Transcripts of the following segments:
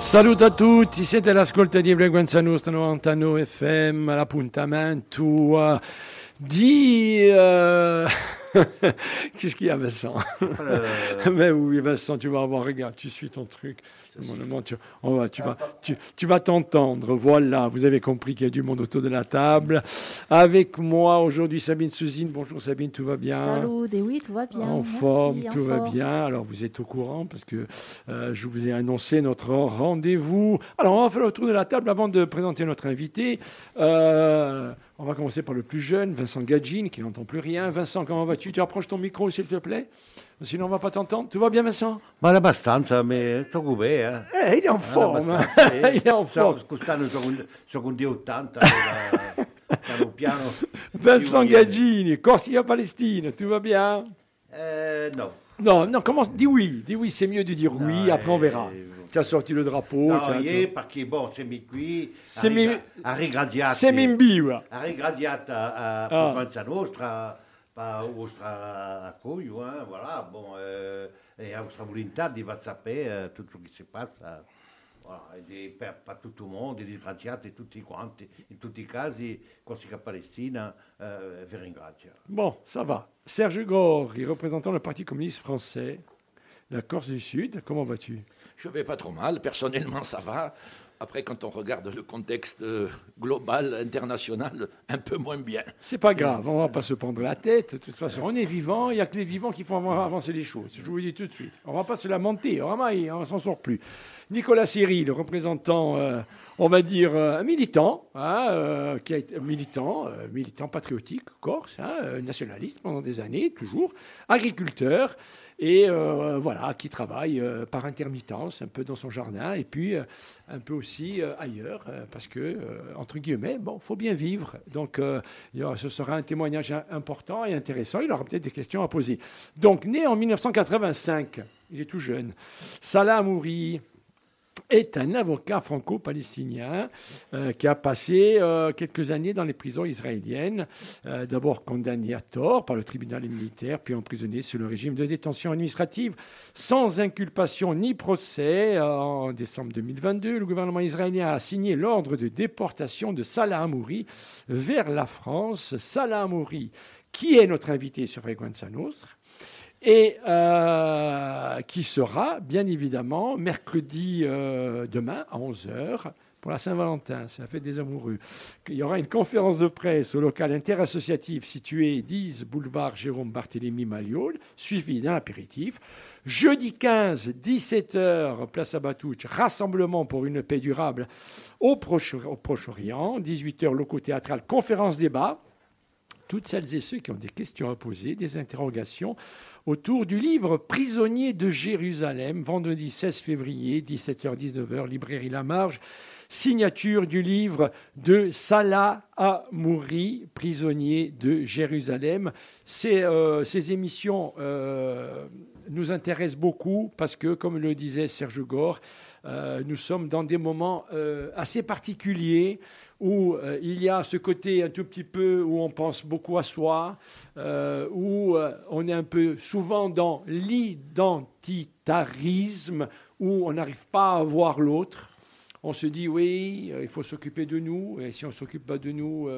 Saluto a tutti, siete all'ascolto di Frequenza Nostra 99 FM, l'appuntamento uh, di... Uh... Qu'est-ce qu'il y a, Vincent? Euh... Mais oui, Vincent, tu vas voir, regarde, tu suis ton truc. Mon tu, on va, tu, vas, tu, tu vas t'entendre. Voilà, vous avez compris qu'il y a du monde autour de la table. Avec moi aujourd'hui, Sabine Souzine. Bonjour Sabine, tout va bien? Salut, oui, tout va bien. En Merci, forme, en tout va forme. bien. Alors vous êtes au courant parce que euh, je vous ai annoncé notre rendez-vous. Alors on va faire le tour de la table avant de présenter notre invité. Euh, on va commencer par le plus jeune, Vincent Gadjin, qui n'entend plus rien. Vincent, comment vas-tu? Tu approches ton micro, s'il te plaît Sinon, on ne va pas t'entendre. Tout va bien, Vincent? Ma abbastanza, mi sto cubè, eh. Eh, il est en forme. Abbastanza, sì. il est en forme. Quest'anno sono sono di 80, allora, piano piano. Vincent Gadjin, Corsica-Palestine, tout va bien Eh, no. Non, non, comment Dis oui. Dis oui, c'est mieux de dire oui, No, après on eh, verra. Tu as sorti le drapeau. No, tu as- ieri perché boh, siamo qui a, Siamo- rigra- a rigradiati, C'est Mimbi, ouais. a rigradiata a Ah. Provenza Nostra, pa vostra accueio, hein, voilà, bon, eh, e a vostra volontà di va sapere eh, tutto ciò che si passa. Voilà, e di- per, per tutto il mondo, di ringraziate tutti quanti, in tutti i casi, Corsica Palestina eh, vi ringrazia. Bon, ça va. Serge Gore, représentant le Parti communiste français, de la Corse du Sud, comment vas-tu? Je vais pas trop mal, personnellement ça va. Après, quand on regarde le contexte euh, global, international, un peu moins bien. C'est pas grave, on va pas se prendre la tête. De toute façon, on est vivant, il n'y a que les vivants qui font av- avancer les choses. Je vous le dis tout de suite. On va pas se lamenter, on s'en sort plus. Nicolas Siri, le représentant, euh, on va dire, euh, militant, hein, euh, qui a été militant, militant patriotique, corse, hein, nationaliste pendant des années, toujours, agriculteur, et euh, voilà, qui travaille euh, par intermittence, un peu dans son jardin, et puis euh, un peu aussi ailleurs, parce que, entre guillemets, bon, faut bien vivre. Donc, ce sera un témoignage im- important et intéressant. Il aura peut-être des questions à poser. Donc, né en 1985, il est tout jeune, Salah Amouri est un avocat franco-palestinien euh, qui a passé euh, quelques années dans les prisons israéliennes, euh, d'abord condamné à tort par le tribunal militaire, puis emprisonné sous le régime de détention administrative, sans inculpation ni procès. En décembre 2022, le gouvernement israélien a signé l'ordre de déportation de Salah Amouri vers la France. Salah Amouri, qui est notre invité sur Frequenza Nostra, et euh, qui sera bien évidemment mercredi euh, demain à 11h pour la Saint-Valentin, c'est la fête des amoureux. Il y aura une conférence de presse au local interassociatif situé 10 boulevard Jérôme Barthélemy Malliol, suivi d'un apéritif. Jeudi 15, 17h, place Abatouch, rassemblement pour une paix durable au Proche-Orient. 18h, locaux théâtral, conférence débat toutes celles et ceux qui ont des questions à poser, des interrogations autour du livre Prisonnier de Jérusalem, vendredi 16 février, 17h-19h, librairie La Marge. Signature du livre de Salah Amouri, Prisonnier de Jérusalem. Ces, euh, émissions euh, nous intéressent beaucoup parce que, comme le disait Serge Gore, euh, nous sommes dans des moments assez particuliers où euh, il y a ce côté un tout petit peu où on pense beaucoup à soi, euh, où euh, on est un peu souvent dans l'identitarisme, où on n'arrive pas à voir l'autre. On se dit oui, il faut s'occuper de nous, et si on ne s'occupe pas de nous,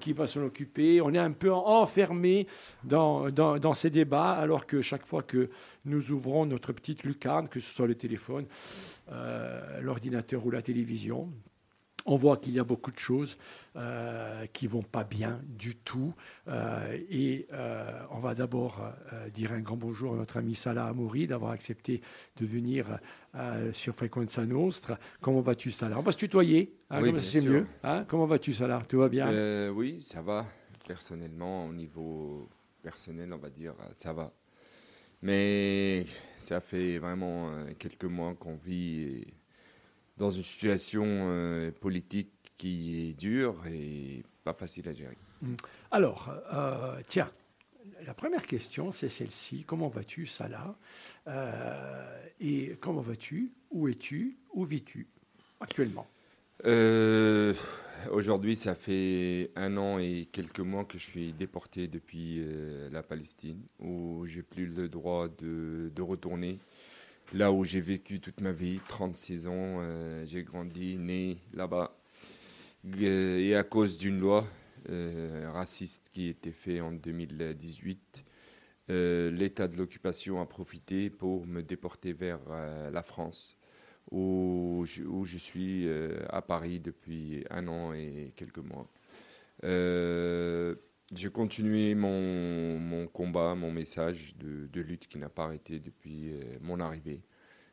qui va s'en occuper? On est un peu enfermé dans, dans, ces débats, alors que chaque fois que nous ouvrons notre petite lucarne, que ce soit le téléphone, l'ordinateur ou la télévision, on voit qu'il y a beaucoup de choses euh, qui vont pas bien du tout. Euh, et euh, on va d'abord dire un grand bonjour à notre ami Salah Amouri d'avoir accepté de venir sur Frequenza Nostra. Comment vas-tu, Salah? On va se tutoyer, hein, Oui, c'est mieux. hein? Comment vas-tu, Salah? Tout va bien? Oui, ça va. Personnellement, au niveau personnel, on va dire, ça va. Mais ça fait vraiment quelques mois qu'on vit dans une situation euh, politique qui est dure et pas facile à gérer. Alors, euh, tiens, la première question, c'est celle-ci. Comment vas-tu, Salah? Euh, Et comment vas-tu? Où es-tu? Où vis-tu actuellement? Aujourd'hui, ça fait un an et quelques mois que je suis déporté depuis la Palestine, où j'ai plus le droit de, de retourner là où j'ai vécu toute ma vie, 36 ans, euh, j'ai grandi, né là-bas. Euh, Et à cause d'une loi euh, raciste qui était faite en 2018, euh, l'État de l'occupation a profité pour me déporter vers la France, où je, suis à Paris depuis un an et quelques mois. J'ai continué mon, combat, mon message de, lutte qui n'a pas arrêté depuis euh, mon arrivée.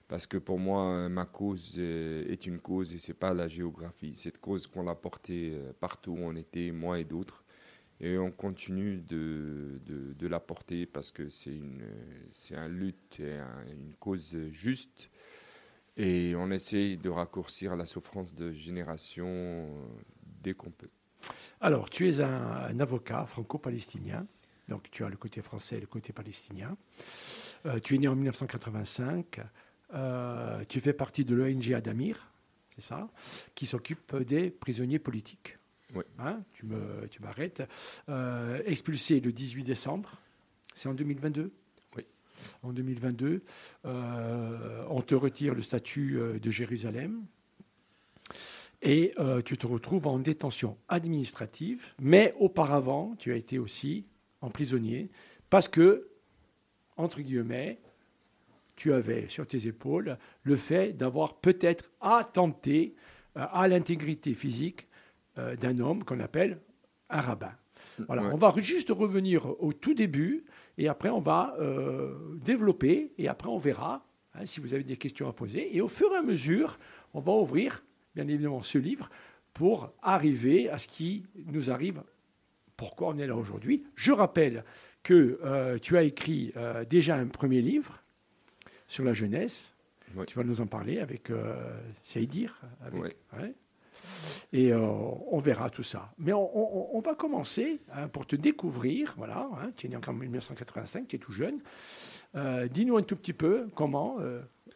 Parce que pour moi, euh, ma cause euh, est une cause et c'est pas la géographie. Cette cause qu'on l'a portée partout où on était, moi et d'autres. Et on continue de, la porter parce que c'est une, lutte et un- une cause juste. Et on essaye de raccourcir la souffrance de génération dès qu'on peut. Alors, tu es un, un avocat franco-palestinien. Donc, tu as le côté français et le côté palestinien. Euh, tu es né en 1985. Euh, tu fais partie de l'ONG Adamir, c'est ça, qui s'occupe des prisonniers politiques. Oui. Hein, tu me- tu m'arrêtes. Euh, expulsé le 18 décembre. C'est en 2022 Oui. En 2022, euh, on te retire le statut de Jérusalem et euh, tu te retrouves en détention administrative, mais auparavant, tu as été aussi emprisonné parce que, entre guillemets, tu avais sur tes épaules le fait d'avoir peut-être attenté euh, à l'intégrité physique euh, d'un homme qu'on appelle un rabbin. Voilà, Ouais. on va juste revenir au tout début et après on va développer et après on verra hein, si vous avez des questions à poser. Et au fur et à mesure, on va ouvrir bien évidemment ce livre pour arriver à ce qui nous arrive, pourquoi on est là aujourd'hui. Je rappelle que euh, tu as écrit euh, déjà un premier livre sur la jeunesse. Oui. Tu vas nous en parler avec euh, Seydir. Avec, Oui. ouais. Et euh, on verra tout ça. Mais on, on- on va commencer hein, pour te découvrir. Voilà, hein, tu es né en 1985, tu es tout jeune. Dis-nous un tout petit peu comment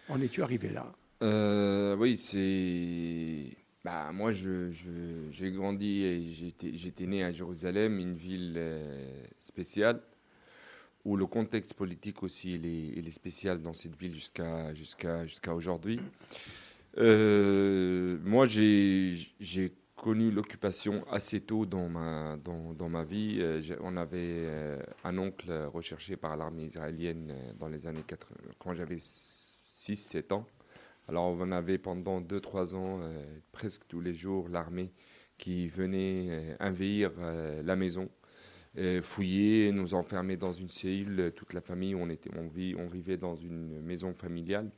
en es-tu arrivé là? Euh, oui, c'est. Bah, moi, j'ai grandi et j'étais, né à Jérusalem, une ville euh, spéciale, où le contexte politique aussi est, est spécial dans cette ville jusqu'à, jusqu'à, jusqu'à aujourd'hui. Euh, moi, j'ai, connu l'occupation assez tôt dans ma, dans, dans ma vie. Euh, on avait un oncle recherché par l'armée israélienne dans les années 80, quand j'avais 6-7 ans. Alors on avait pendant 2-3 ans, euh, presque tous les jours, l'armée qui venait euh, envahir euh, la maison, fouiller, nous enfermer dans une cellule, toute la famille, on, était, on, vivait dans une maison familiale.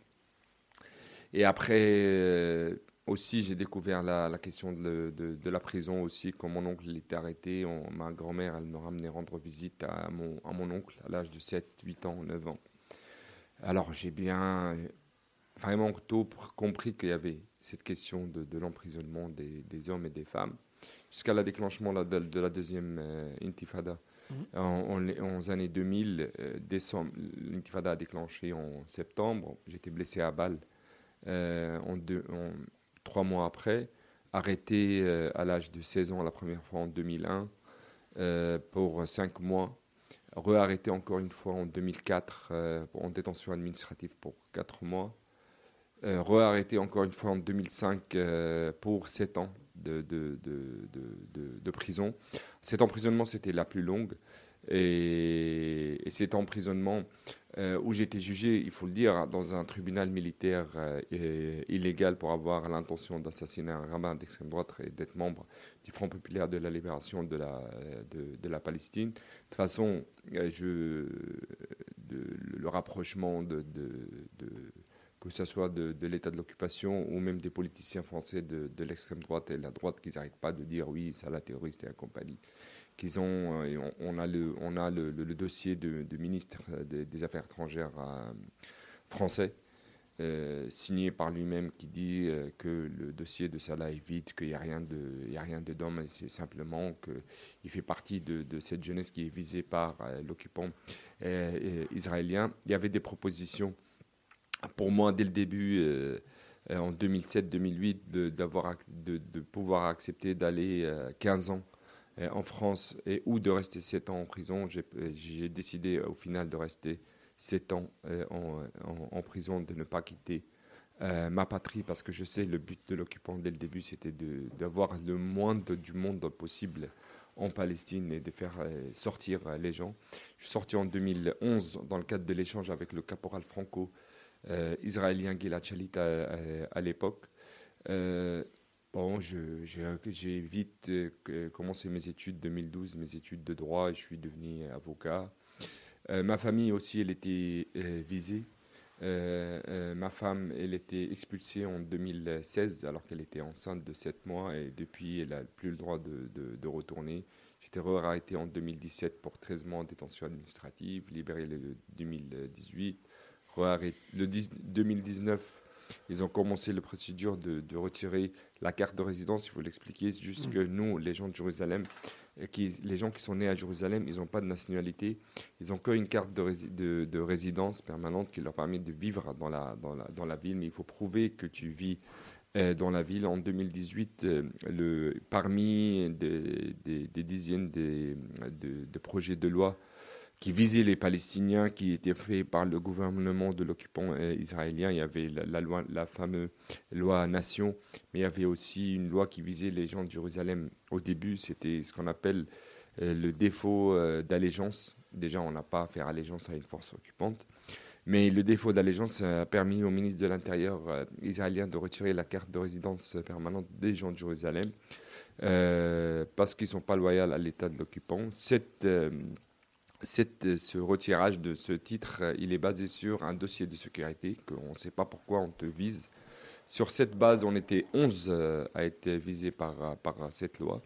Et après, aussi, j'ai découvert la, question de, la prison aussi, quand mon oncle était arrêté, ma grand-mère, elle me ramenait rendre visite à mon, à mon oncle à l'âge de 7, 8 ans, 9 ans. Alors j'ai bien vraiment tôt pr- compris qu'il y avait cette question de, de l'emprisonnement des, des hommes et des femmes, jusqu'à la déclenchement de, de la deuxième euh, intifada. Mhm. En, en années 2000, euh, décembre, l'intifada a déclenché en septembre. J'étais blessé à balle euh, en deux- en- trois mois après, arrêté à l'âge de 16 ans la première fois en 2001 euh, pour cinq mois re-arrêté encore une fois en 2004 euh, en détention administrative pour 4 mois, euh, re-arrêté encore une fois en 2005 euh, pour 7 ans de, de, de, de, prison. Cet emprisonnement, c'était la plus longue. Et, et cet emprisonnement euh, où j'étais jugé, il faut le dire, dans un tribunal militaire euh, illégal pour avoir l'intention d'assassiner un rabbin d'extrême droite et d'être membre du Front populaire de la libération de la, de, la Palestine. De toute façon, le rapprochement de- que ce soit de, l'état de l'occupation ou même des politiciens français de, l'extrême droite et de la droite qui n'arrêtent pas de dire oui, ça la terroriste et la compagnie. Ont, euh, on, a le, on a le, dossier de, ministre des, Affaires étrangères euh, français euh, signé par lui-même qui dit que le dossier de Salah est vide, qu'il n'y a rien de, dedans, mais c'est simplement qu'il fait partie de, cette jeunesse qui est visée par l'occupant israélien. Il y avait des propositions pour moi dès le début. euh, euh, en 2007-2008, de, de, de pouvoir accepter d'aller euh, 15 ans euh, en France et ou de rester 7 ans en prison. J'ai, décidé au final de rester 7 ans en, prison, de ne pas quitter ma patrie, parce que je sais le but de l'occupant dès le début, c'était d'avoir le moins du monde possible en Palestine et de faire sortir les gens. Je suis sorti en 2011 dans le cadre de l'échange avec le caporal franco-israélien Gilad Shalit à l'époque. Bon, j'ai vite euh, commencé mes études 2012, mes études de droit, et je suis devenu avocat. Euh, ma famille aussi, elle était euh, visée. ma femme, elle était expulsée en 2016 alors qu'elle était enceinte de 7 mois et depuis, elle n'a plus le droit de, de, retourner. J'étais arrêté en 2017 pour 13 mois en détention administrative, libéré le 2018, le 2019 ils ont commencé la procédure de, retirer la carte de résidence. Il faut l'expliquer. C'est juste mm. que nous, les gens de Jérusalem, qui, les gens qui sont nés à Jérusalem, ils n'ont pas de nationalité. Ils n'ont qu'une carte de, de, résidence permanente qui leur permet de vivre dans la, dans la, dans la ville. Mais il faut prouver que tu vis euh, dans la ville. En 2018, euh, le, parmi des, des, dizaines de projets de loi qui visait les Palestiniens, qui était fait par le gouvernement de l'occupant euh, israélien. Il y avait la, loi, la fameuse loi Nation, mais il y avait aussi une loi qui visait les gens de Jérusalem. Au début, c'était ce qu'on appelle euh, le défaut euh, d'allégeance. Déjà, on n'a pas à faire allégeance à une force occupante. Mais le défaut d'allégeance a permis au ministre de l'Intérieur israélien de retirer la carte de résidence permanente des gens de Jérusalem parce qu'ils ne sont pas loyaux à l'État de l'occupant. Cette cette, ce retirage de ce titre, il est basé sur un dossier de sécurité qu'on ne sait pas pourquoi on te vise. Sur cette base, on était 11 euh, à être visés par, cette loi.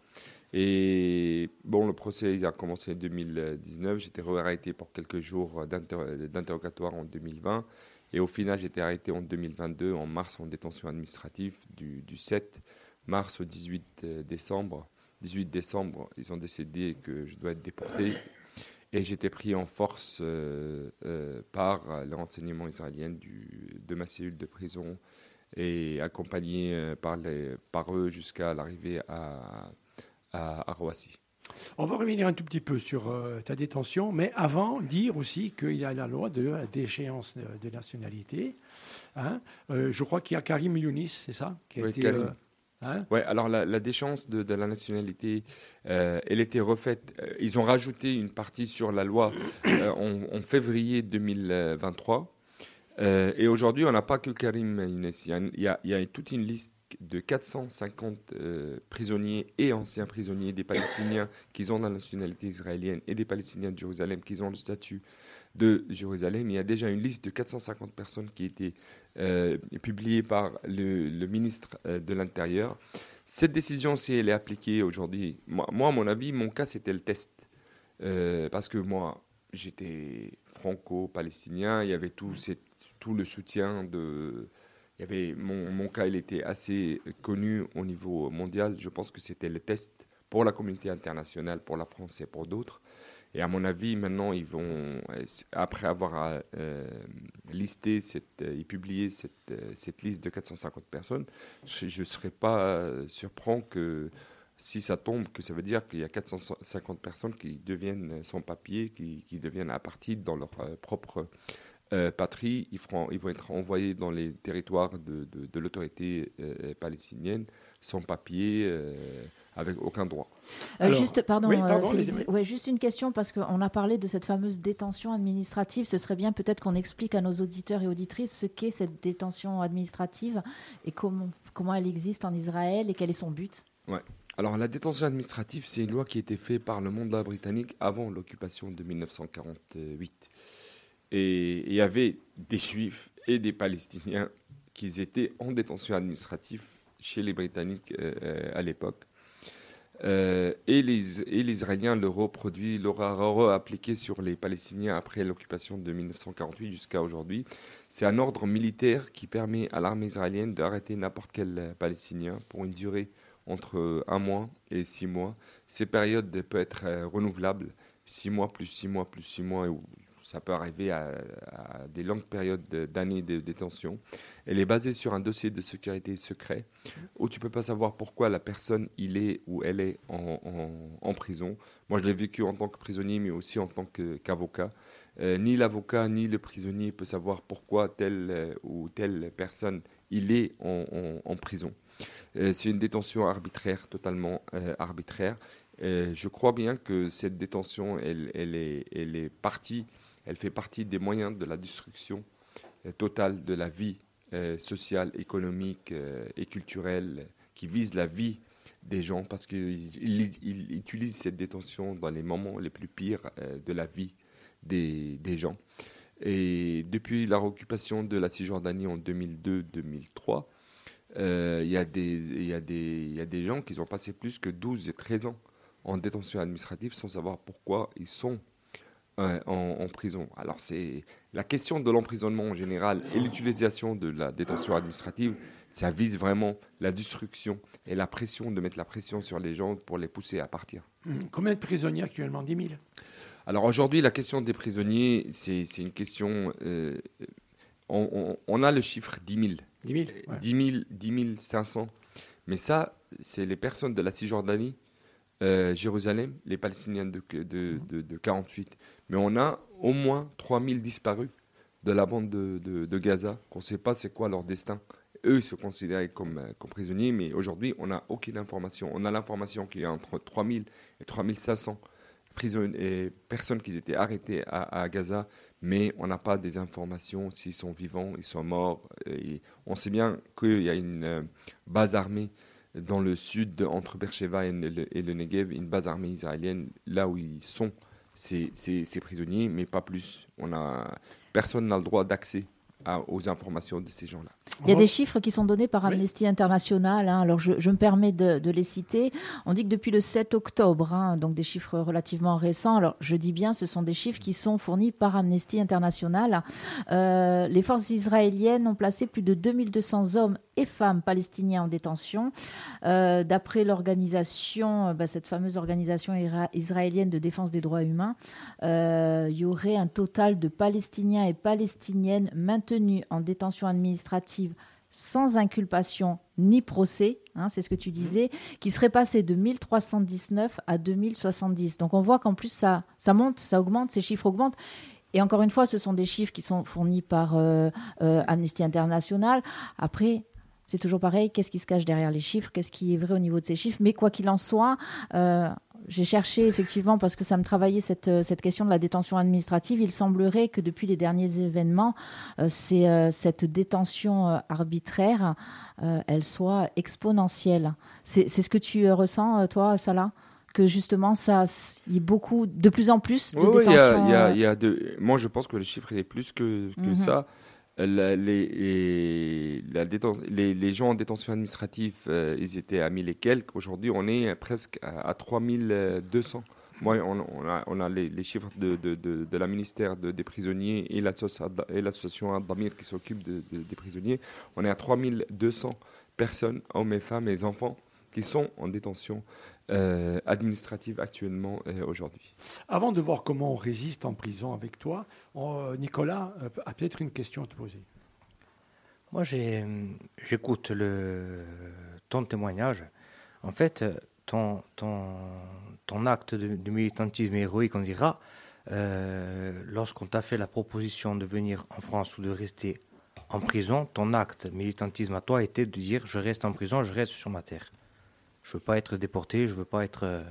Et bon, le procès a commencé en 2019. J'étais arrêté pour quelques jours d'interrogatoire en 2020. Et au final, j'étais arrêté en 2022, en mars, en détention administrative, du, du 7 mars au 18 euh, décembre. 18 décembre, ils ont décidé que je dois être déporté. Et j'étais pris en force euh, euh, par israéliens du, de ma cellule de prison et accompagné euh, par, les, par eux jusqu'à l'arrivée à, à, Roissy. On va revenir un tout petit peu sur ta détention, mais avant, dire aussi qu'il y a la loi de la déchéance de, nationalité. Hein. je crois qu'il y a Karim Younis, c'est ça qui a été, Hein? Ouais, alors la, déchéance de, la nationalité, euh, elle était refaite. Euh, ils ont rajouté une partie sur la loi euh, en, février 2023. et aujourd'hui, on n'a pas que Karim Younes. Il y, a, toute une liste de 450 prisonniers et anciens prisonniers des Palestiniens qui ont la nationalité israélienne et des Palestiniens de Jérusalem qui ont le statut de Jérusalem. Il y a déjà une liste de 450 personnes qui a été euh, publiée par le, ministre euh, de l'Intérieur. Cette décision, si elle est appliquée aujourd'hui, moi, à mon avis, mon cas, c'était le test. Euh, parce que moi, j'étais franco-palestinien, il y avait tout, tout le soutien de... Il y avait, mon, mon cas, il était assez connu au niveau mondial. Je pense que c'était le test pour la communauté internationale, pour la France et pour d'autres. Et à mon avis, maintenant, ils vont, après avoir euh, listé cette, euh, et publié cette, euh, cette, liste de 450 personnes, je ne serais pas surpris que si ça tombe, que ça veut dire qu'il y a 450 personnes qui deviennent sans papier, qui, qui deviennent apatrides dans leur propre patrie. Ils, feront, ils vont être envoyés dans les territoires de, de l'autorité palestinienne sans papier avec aucun droit. Euh, juste, pardon, euh, ouais, juste une question parce qu'on a parlé de cette fameuse détention administrative. Ce serait bien peut-être qu'on explique à nos auditeurs et auditrices ce qu'est cette détention administrative et comment, comment elle existe en Israël et quel est son but. Ouais. Alors la détention administrative, c'est une loi qui a été faite par le mandat britannique avant l'occupation de 1948. Et il y avait des Juifs et des Palestiniens qui étaient en détention administrative chez les Britanniques euh, à l'époque. Euh, et, les, et, les, Israéliens le reproduit, l'aura appliqué sur les Palestiniens après l'occupation de 1948 jusqu'à aujourd'hui. C'est un ordre militaire qui permet à l'armée israélienne d'arrêter n'importe quel Palestinien pour une durée entre un mois et six mois. Ces périodes peuvent être euh, renouvelables, six mois plus six mois plus six mois, ça peut arriver à, des longues périodes d'années de détention. Elle est basée sur un dossier de sécurité secret où tu peux pas savoir pourquoi la personne il est ou elle est en, prison. Moi, je l'ai vécu en tant que prisonnier, mais aussi en tant qu'avocat. ni l'avocat ni le prisonnier peut savoir pourquoi telle ou telle personne il est en, prison. c'est une détention arbitraire, totalement arbitraire. je crois bien que cette détention, elle est partie, elle fait partie des moyens de la destruction totale de la vie sociale, économique et culturelle qui vise la vie des gens parce qu'ils utilisent cette détention dans les moments les plus pires euh, de la vie des, gens. Et depuis la réoccupation de la Cisjordanie en 2002-2003, euh, il y, y, a des gens qui ont passé plus que 12 et 13 ans en détention administrative sans savoir pourquoi ils sont euh, en, en, prison. Alors c'est la question de l'emprisonnement en général et l'utilisation de la détention administrative, ça vise vraiment la destruction et la pression, de mettre la pression sur les gens pour les pousser à partir. Hum, combien de prisonniers actuellement? 10 000 Alors aujourd'hui, la question des prisonniers, c'est une question... Euh, on, a le chiffre 10 000. 10 000, 10 000, 10 500. Mais ça, c'est les personnes de la Cisjordanie, euh, Jérusalem, les Palestiniens de, de, de, 48. Mais on a au moins 3 000 disparus de la bande de, Gaza, qu'on ne sait pas c'est quoi leur destin eux, ils se considéraient comme, euh, comme prisonniers, mais aujourd'hui, on n'a aucune information. On a l'information qu'il y a entre 3000 et 3500 prisonniers, personnes qui étaient arrêtées à, Gaza, mais on n'a pas des informations s'ils sont vivants, ils sont morts. Et on sait bien qu'il y a une euh, base armée dans le sud, entre Beersheba et le, et le, Negev, une base armée israélienne, là où ils sont ces, ces, ces prisonniers, mais pas plus. On a, personne n'a le droit d'accès aux informations de ces gens-là. Il y a des chiffres qui sont donnés par Amnesty International. Hein. alors, je, me permets de, les citer. On dit que depuis le 7 octobre, hein, donc des chiffres relativement récents. Alors, je dis bien, ce sont des chiffres qui sont fournis par Amnesty International. Euh, les forces israéliennes ont placé plus de 2200 hommes et femmes palestiniens en détention. Euh, d'après l'organisation, euh, bah, cette fameuse organisation israélienne de défense des droits humains, il y aurait un total de Palestiniens et Palestiniennes maintenus en détention administrative sans inculpation ni procès, hein, c'est ce que tu disais, qui serait passé de 1319 à 2070. Donc on voit qu'en plus ça, ça monte, ça augmente, ces chiffres augmentent. Et encore une fois, ce sont des chiffres qui sont fournis par euh, euh, Amnesty International. Après, c'est toujours pareil, qu'est-ce qui se cache derrière les chiffres, qu'est-ce qui est vrai au niveau de ces chiffres. Mais quoi qu'il en soit, euh, j'ai cherché effectivement, parce que ça me travaillait cette, euh, cette question de la détention administrative, il semblerait que depuis les derniers événements, euh, c'est, euh, cette détention arbitraire, elle soit exponentielle. C'est, ce que tu ressens, toi, Salah? Que justement, ça, il y a beaucoup, de plus en plus de oui, détention. Il y a, de, moi, je pense que le chiffre est plus que, que mhm. ça les, gens en détention administrative, euh, ils étaient à 1000 et quelques. Aujourd'hui, on est presque à, 3200. Moi, on, a, les, chiffres de, de, la ministère des prisonniers et l'association Adamir qui s'occupe des prisonniers. On est à 3200 personnes, hommes et femmes et enfants, qui sont en détention euh, administrative actuellement euh, aujourd'hui. Avant de voir comment on résiste en prison avec toi, euh, Nicolas a peut-être une question à te poser. Moi, j'écoute ton témoignage. En fait, ton, ton, ton acte de, militantisme héroïque, on dira, lorsqu'on t'a fait la proposition de venir en France ou de rester en prison, ton acte militantisme à toi était de dire je reste en prison, je reste sur ma terre. Je veux pas être déporté, je veux pas être, euh,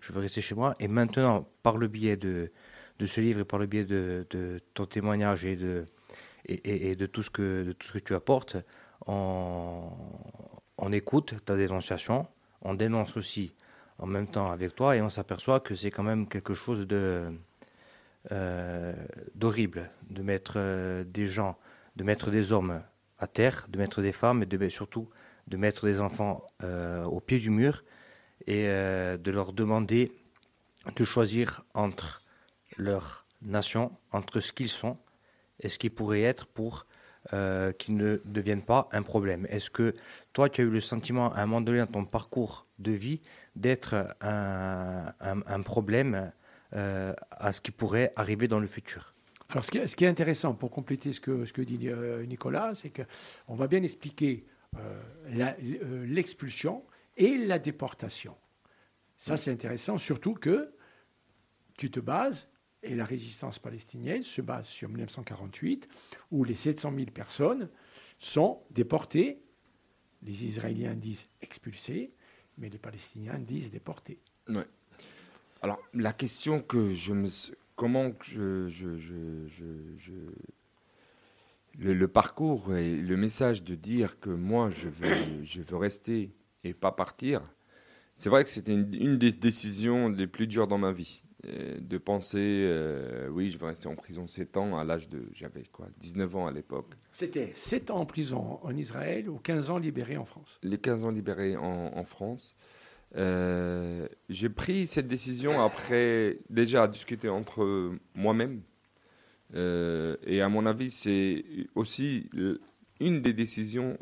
je veux rester chez moi. Et maintenant, par le biais de, de ce livre et par le biais de, de ton témoignage et de, et, de, tout ce que, de tout ce que tu apportes, on, on écoute ta dénonciation, on dénonce aussi en même temps avec toi et on s'aperçoit que c'est quand même quelque chose de euh, d'horrible de mettre euh, des gens, de mettre des hommes à terre, de mettre des femmes et de, surtout de mettre des enfants euh, au pied du mur et euh, de leur demander de choisir entre leur nation, entre ce qu'ils sont et ce qu'ils pourraient être pour euh, qu'ils ne deviennent pas un problème. Est-ce que toi, tu as eu le sentiment à un moment donné dans ton parcours de vie d'être un, problème à ce qui pourrait arriver dans le futur? Alors, ce qui, est, intéressant pour compléter ce que, ce que dit Nicolas, c'est qu'on va bien expliquer l'expulsion et la déportation. Ça, c'est intéressant, surtout que tu te bases Et la résistance palestinienne se base sur 1948, où les 700 000 personnes sont déportées. Les Israéliens disent expulsées, mais les Palestiniens disent déportés. Ouais. Alors, la question que je me. Comment je. je, je, le, parcours et le message de dire que moi, je veux, je veux rester et pas partir, c'est vrai que c'était une, des décisions les plus dures dans ma vie. de penser, euh, oui, je vais rester en prison 7 ans à l'âge de, j'avais quoi, 19 ans à l'époque. C'était 7 ans en prison en Israël ou 15 ans libérés en France? Les 15 ans libérés en, France. Euh, j'ai pris cette décision après déjà discuter entre moi-même. Euh, et à mon avis, c'est aussi une des décisions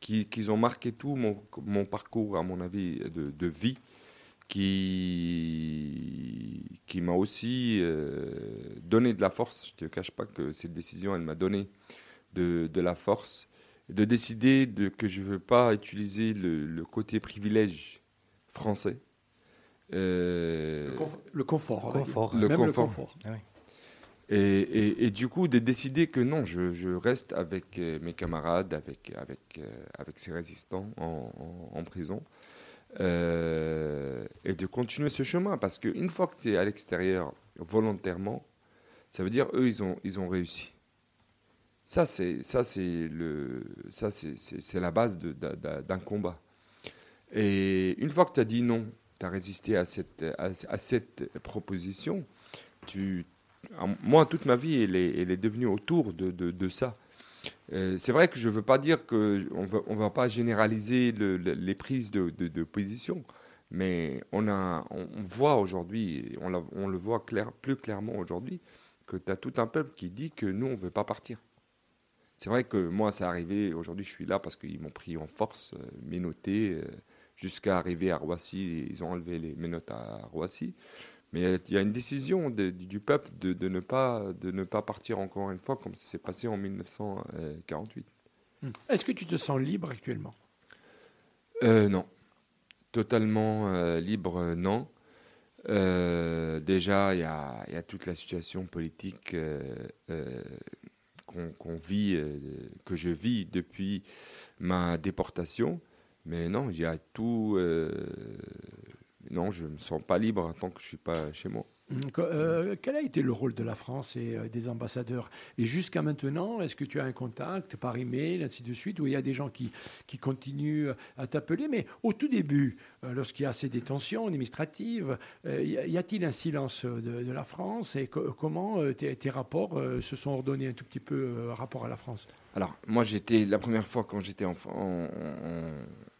qui, ont marqué tout mon, mon, parcours, à mon avis, de, de vie, qui, qui m'a aussi euh, donné de la force. Je ne te cache pas que cette décision, elle m'a donné de, de, la force, de décider de, que je ne veux pas utiliser le, le, côté privilège français. Euh, le, confort. Le confort. Le confort. Ah et, du coup, de décider que non, je, reste avec euh, mes camarades, avec, avec, euh, avec ces résistants en, prison, euh, et de continuer ce chemin. Parce qu'une fois que tu es à l'extérieur volontairement, ça veut dire eux, ils ont, ils ont réussi. Ça, c'est la base d'un combat. Et une fois que tu as dit non, tu as résisté à cette, à cette proposition, tu moi, toute ma vie, elle est, devenue autour de, ça. Euh, c'est vrai que je ne veux pas dire qu'on ne on va pas généraliser les prises de, position, mais on, voit aujourd'hui, on, le voit plus clairement aujourd'hui, que tu as tout un peuple qui dit que nous, on ne veut pas partir. C'est vrai que moi, ça arrivé, aujourd'hui, je suis là parce qu'ils m'ont pris en force, euh, mes notés, euh, jusqu'à arriver à Roissy, ils ont enlevé les, mes notes à Roissy. Mais il y a une décision du peuple de, ne pas, de ne pas partir encore une fois, comme ça s'est passé en 1948. Hmm. Est-ce que tu te sens libre actuellement? Euh, Non. Totalement euh, libre, non. Euh, déjà, il y, a, toute la situation politique qu'on vit, que je vis depuis ma déportation. Mais non, il y a tout non, je ne me sens pas libre tant que je ne suis pas chez moi. Hum, euh, quel a été le rôle de la France et euh, des ambassadeurs Et jusqu'à maintenant, est-ce que tu as un contact par email, ainsi de suite, où il y a des gens qui, qui continuent à t'appeler? Mais au tout début, euh, lorsqu'il y a ces détentions administratives, y a-t-il un silence de, la France Et comment tes, rapports se sont ordonnés un tout petit peu rapport à la France? Alors, moi, j'étais la première fois quand j'étais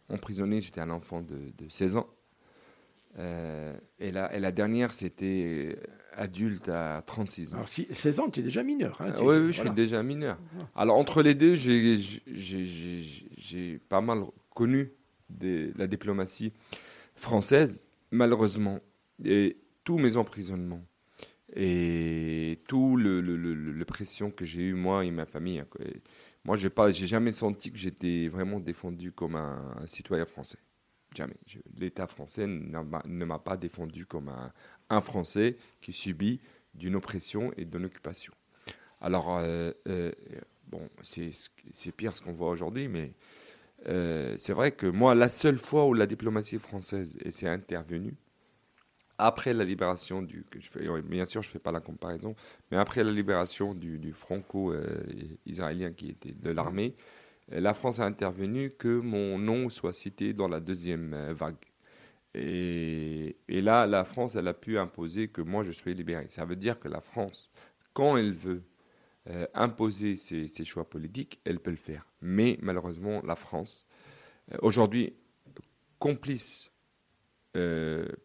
emprisonné, j'étais un enfant de, de 16 ans. Euh, et, la, et, la, dernière, c'était adulte à 36 ans. Alors, 16 ans, tu es déjà mineur. Hein, oui, oui, je suis déjà mineur. Alors, entre les deux, j'ai pas mal connu des, la diplomatie française, malheureusement. Et tous mes emprisonnements et tout le, le, le, pression que j'ai eu, moi et ma famille. Hein, moi, j'ai pas, j'ai jamais senti que j'étais vraiment défendu comme un citoyen français. Jamais. L'État français ne m'a pas défendu comme un, Français qui subit d'une oppression et d'une occupation. Alors, euh, euh, bon, c'est pire ce qu'on voit aujourd'hui, mais euh, c'est vrai que moi, la seule fois où la diplomatie française s'est intervenue, après la libération du. bien sûr, je ne fais pas la comparaison, mais après la libération du, du franco-israélien qui était de l'armée, la France a intervenu que mon nom soit cité dans la deuxième euh, vague. Et, là, la France, elle a pu imposer que moi, je sois libéré. Ça veut dire que la France, quand elle veut euh, imposer ses, choix politiques, elle peut le faire. Mais malheureusement, la France, euh, aujourd'hui, complice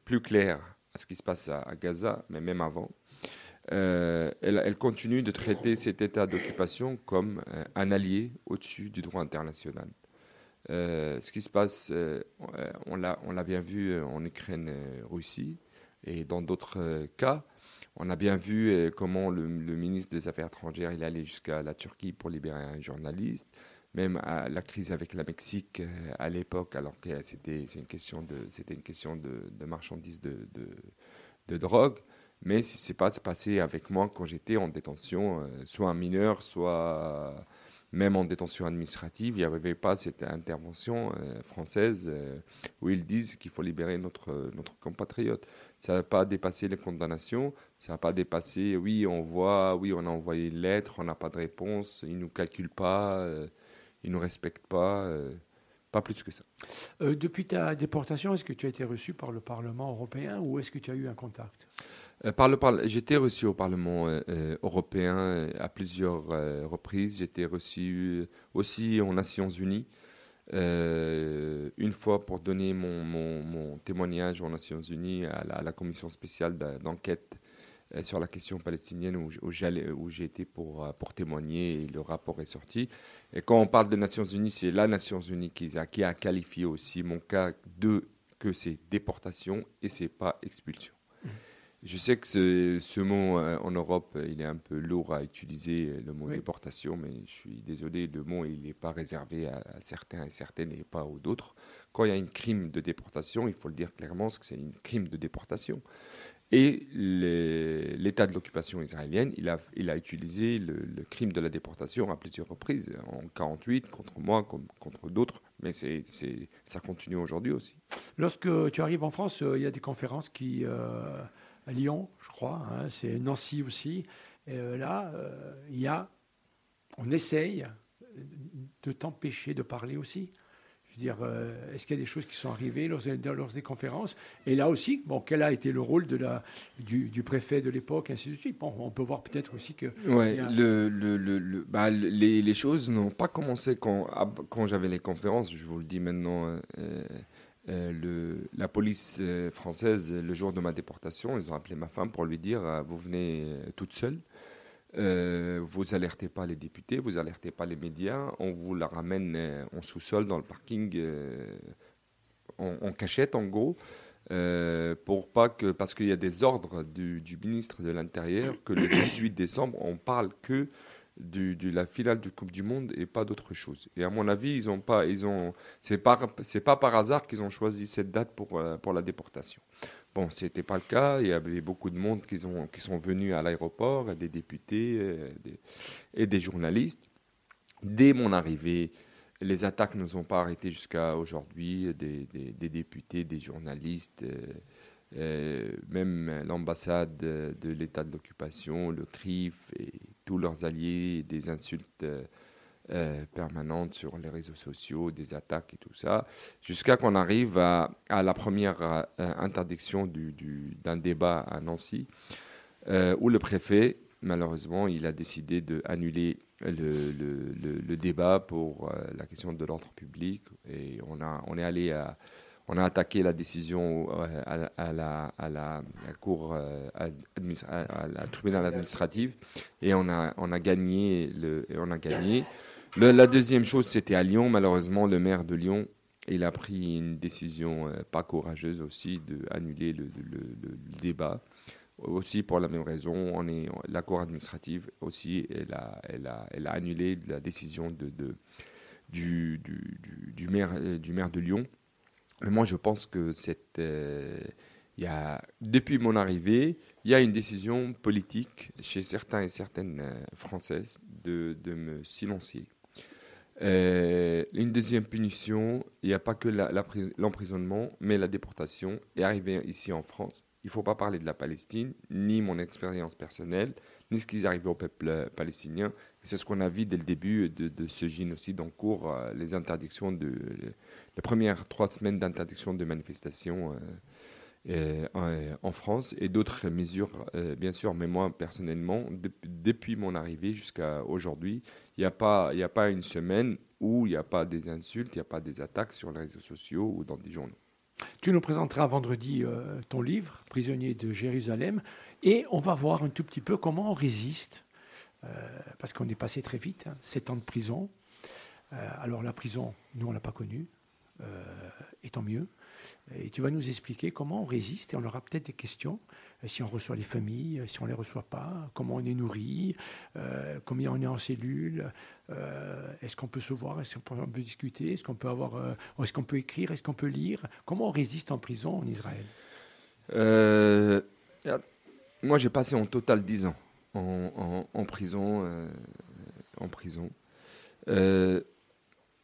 plus clair à ce qui se passe à Gaza, mais même avant, euh, elle, continue de traiter cet état d'occupation comme euh, un allié au-dessus du droit international. Euh, ce qui se passe, on l'a bien vu en Ukraine-Russie et dans d'autres cas. On a bien vu comment le, ministre des Affaires étrangères il allait jusqu'à la Turquie pour libérer un journaliste, même la crise avec la Mexique à l'époque, alors que c'était une question de, marchandises de drogue. Mais ce n'est pas passé avec moi quand j'étais en détention, soit un mineur, soit même en détention administrative, il n'y avait pas cette intervention euh, française euh, où ils disent qu'il faut libérer notre, notre compatriote. Ça n'a pas dépassé les condamnations, ça n'a pas dépassé, oui, on voit, oui, on a envoyé une lettre, on n'a pas de réponse, ils ne nous calculent pas, euh, ils ne nous respectent pas. pas plus que ça. depuis ta déportation, est-ce que tu as été reçu par le Parlement européen ou est-ce que tu as eu un contact? euh, par le, j'étais reçu au Parlement euh, euh, européen à plusieurs reprises. J'étais reçu aussi aux Nations Unies. une fois pour donner mon, mon, témoignage aux Nations Unies à la, commission spéciale d'enquête sur la question palestinienne où, où j'ai été pour, pour témoigner et le rapport est sorti. Et quand on parle de Nations Unies, c'est la Nations Unies qui a, qui a qualifié aussi mon cas de que c'est déportation et c'est pas expulsion. Je sais que ce, mot euh, en Europe, il est un peu lourd à utiliser, euh, le mot déportation, mais je suis désolé, le mot il n'est pas réservé à, certains et certaines et pas aux autres. Quand il y a une crime de déportation, il faut le dire clairement, que c'est une crime de déportation. Et l'État de l'occupation israélienne, il a, il a utilisé le, crime de la déportation à plusieurs reprises, en 48 contre moi, comme contre d'autres, mais c'est, ça continue aujourd'hui aussi. Lorsque tu arrives en France, euh, il y a des conférences qui à Lyon, je crois, hein, c'est Nancy aussi. Et euh, là, euh, il y a, on essaye de t'empêcher de parler aussi. Je veux dire, euh, est-ce qu'il y a des choses qui sont arrivées lors, lors, des conférences? Et là aussi, bon, quel a été le rôle de la, du, préfet de l'époque, ainsi de suite? Bon, On peut voir peut-être aussi que... Oui, le, le, le, bah, les, les, choses n'ont pas commencé quand, quand j'avais les conférences, je vous le dis maintenant. Euh, le, la police euh, française, le jour de ma déportation, ils ont appelé ma femme pour lui dire euh, Vous venez toute seule, vous alertez pas les députés, vous alertez pas les médias, on vous la ramène en sous-sol dans le parking, en, cachette en gros. pour pas que, parce qu'il y a des ordres du, du ministre de l'Intérieur que le 18 décembre, on parle que de la finale du Coupe du Monde et pas d'autre chose. Et à mon avis, ils ont pas, ils ont, c'est pas, c'est pas par hasard qu'ils ont choisi cette date pour, euh, pour la déportation. Bon, c'était pas le cas. Il y avait beaucoup de monde qui, ont, sont venus à l'aéroport, des députés euh, et des journalistes. Dès mon arrivée, les attaques ne sont pas arrêtées jusqu'à aujourd'hui. Des, des, députés, des journalistes. Euh, même l'ambassade de l'État de l'occupation, le CRIF tous leurs alliés, des insultes euh, euh, permanentes sur les réseaux sociaux, des attaques et tout ça, jusqu'à qu'on arrive à, la première interdiction d'un débat à Nancy, où le préfet, malheureusement, il a décidé d'annuler le, le, débat pour la question de l'ordre public. Et on, on est allé à on a attaqué la décision euh, à, la, cour, euh, administrative et on a, gagné. Le, on a gagné. la deuxième chose, c'était à Lyon. Malheureusement, le maire de Lyon, il a pris une décision euh, pas courageuse aussi d'annuler le, débat. Aussi pour la même raison, on la cour administrative aussi, elle a, annulé la décision du maire de Lyon mais moi, je pense que euh, y a, depuis mon arrivée, il y a une décision politique chez certains et certaines euh, Françaises de, de me silencier. Euh, une deuxième punition, il n'y a pas que l'emprisonnement, mais la déportation est arrivée ici en France. Il ne faut pas parler de la Palestine, ni mon expérience personnelle, ni ce qui est arrivé au peuple palestinien. C'est ce qu'on a vu dès le début de, de ce génocide en cours, les interdictions de, les premières trois semaines d'interdiction de manifestations euh, euh, en, France et d'autres mesures, euh, bien sûr. Mais moi, personnellement, depuis mon arrivée jusqu'à aujourd'hui, il n'y a pas une semaine où il n'y a pas des insultes, il n'y a pas des attaques sur les réseaux sociaux ou dans des journaux. Tu nous présenteras vendredi ton livre, Prisonnier de Jérusalem, et on va voir un tout petit peu comment on résiste, parce qu'on est passé très vite, hein, sept ans de prison. alors la prison, nous, on ne l'a pas connue. Euh, et tant mieux. Et tu vas nous expliquer comment on résiste et on aura peut-être des questions. Euh, si on reçoit les familles, si on ne les reçoit pas, comment on est nourri, euh, combien on est en cellule, est-ce qu'on peut se voir, est-ce qu'on peut discuter, est-ce qu'on peut avoir, est-ce qu'on peut écrire, est-ce qu'on peut lire, comment on résiste en prison en Israël? Moi, j'ai passé en total 10 ans en, prison. en prison.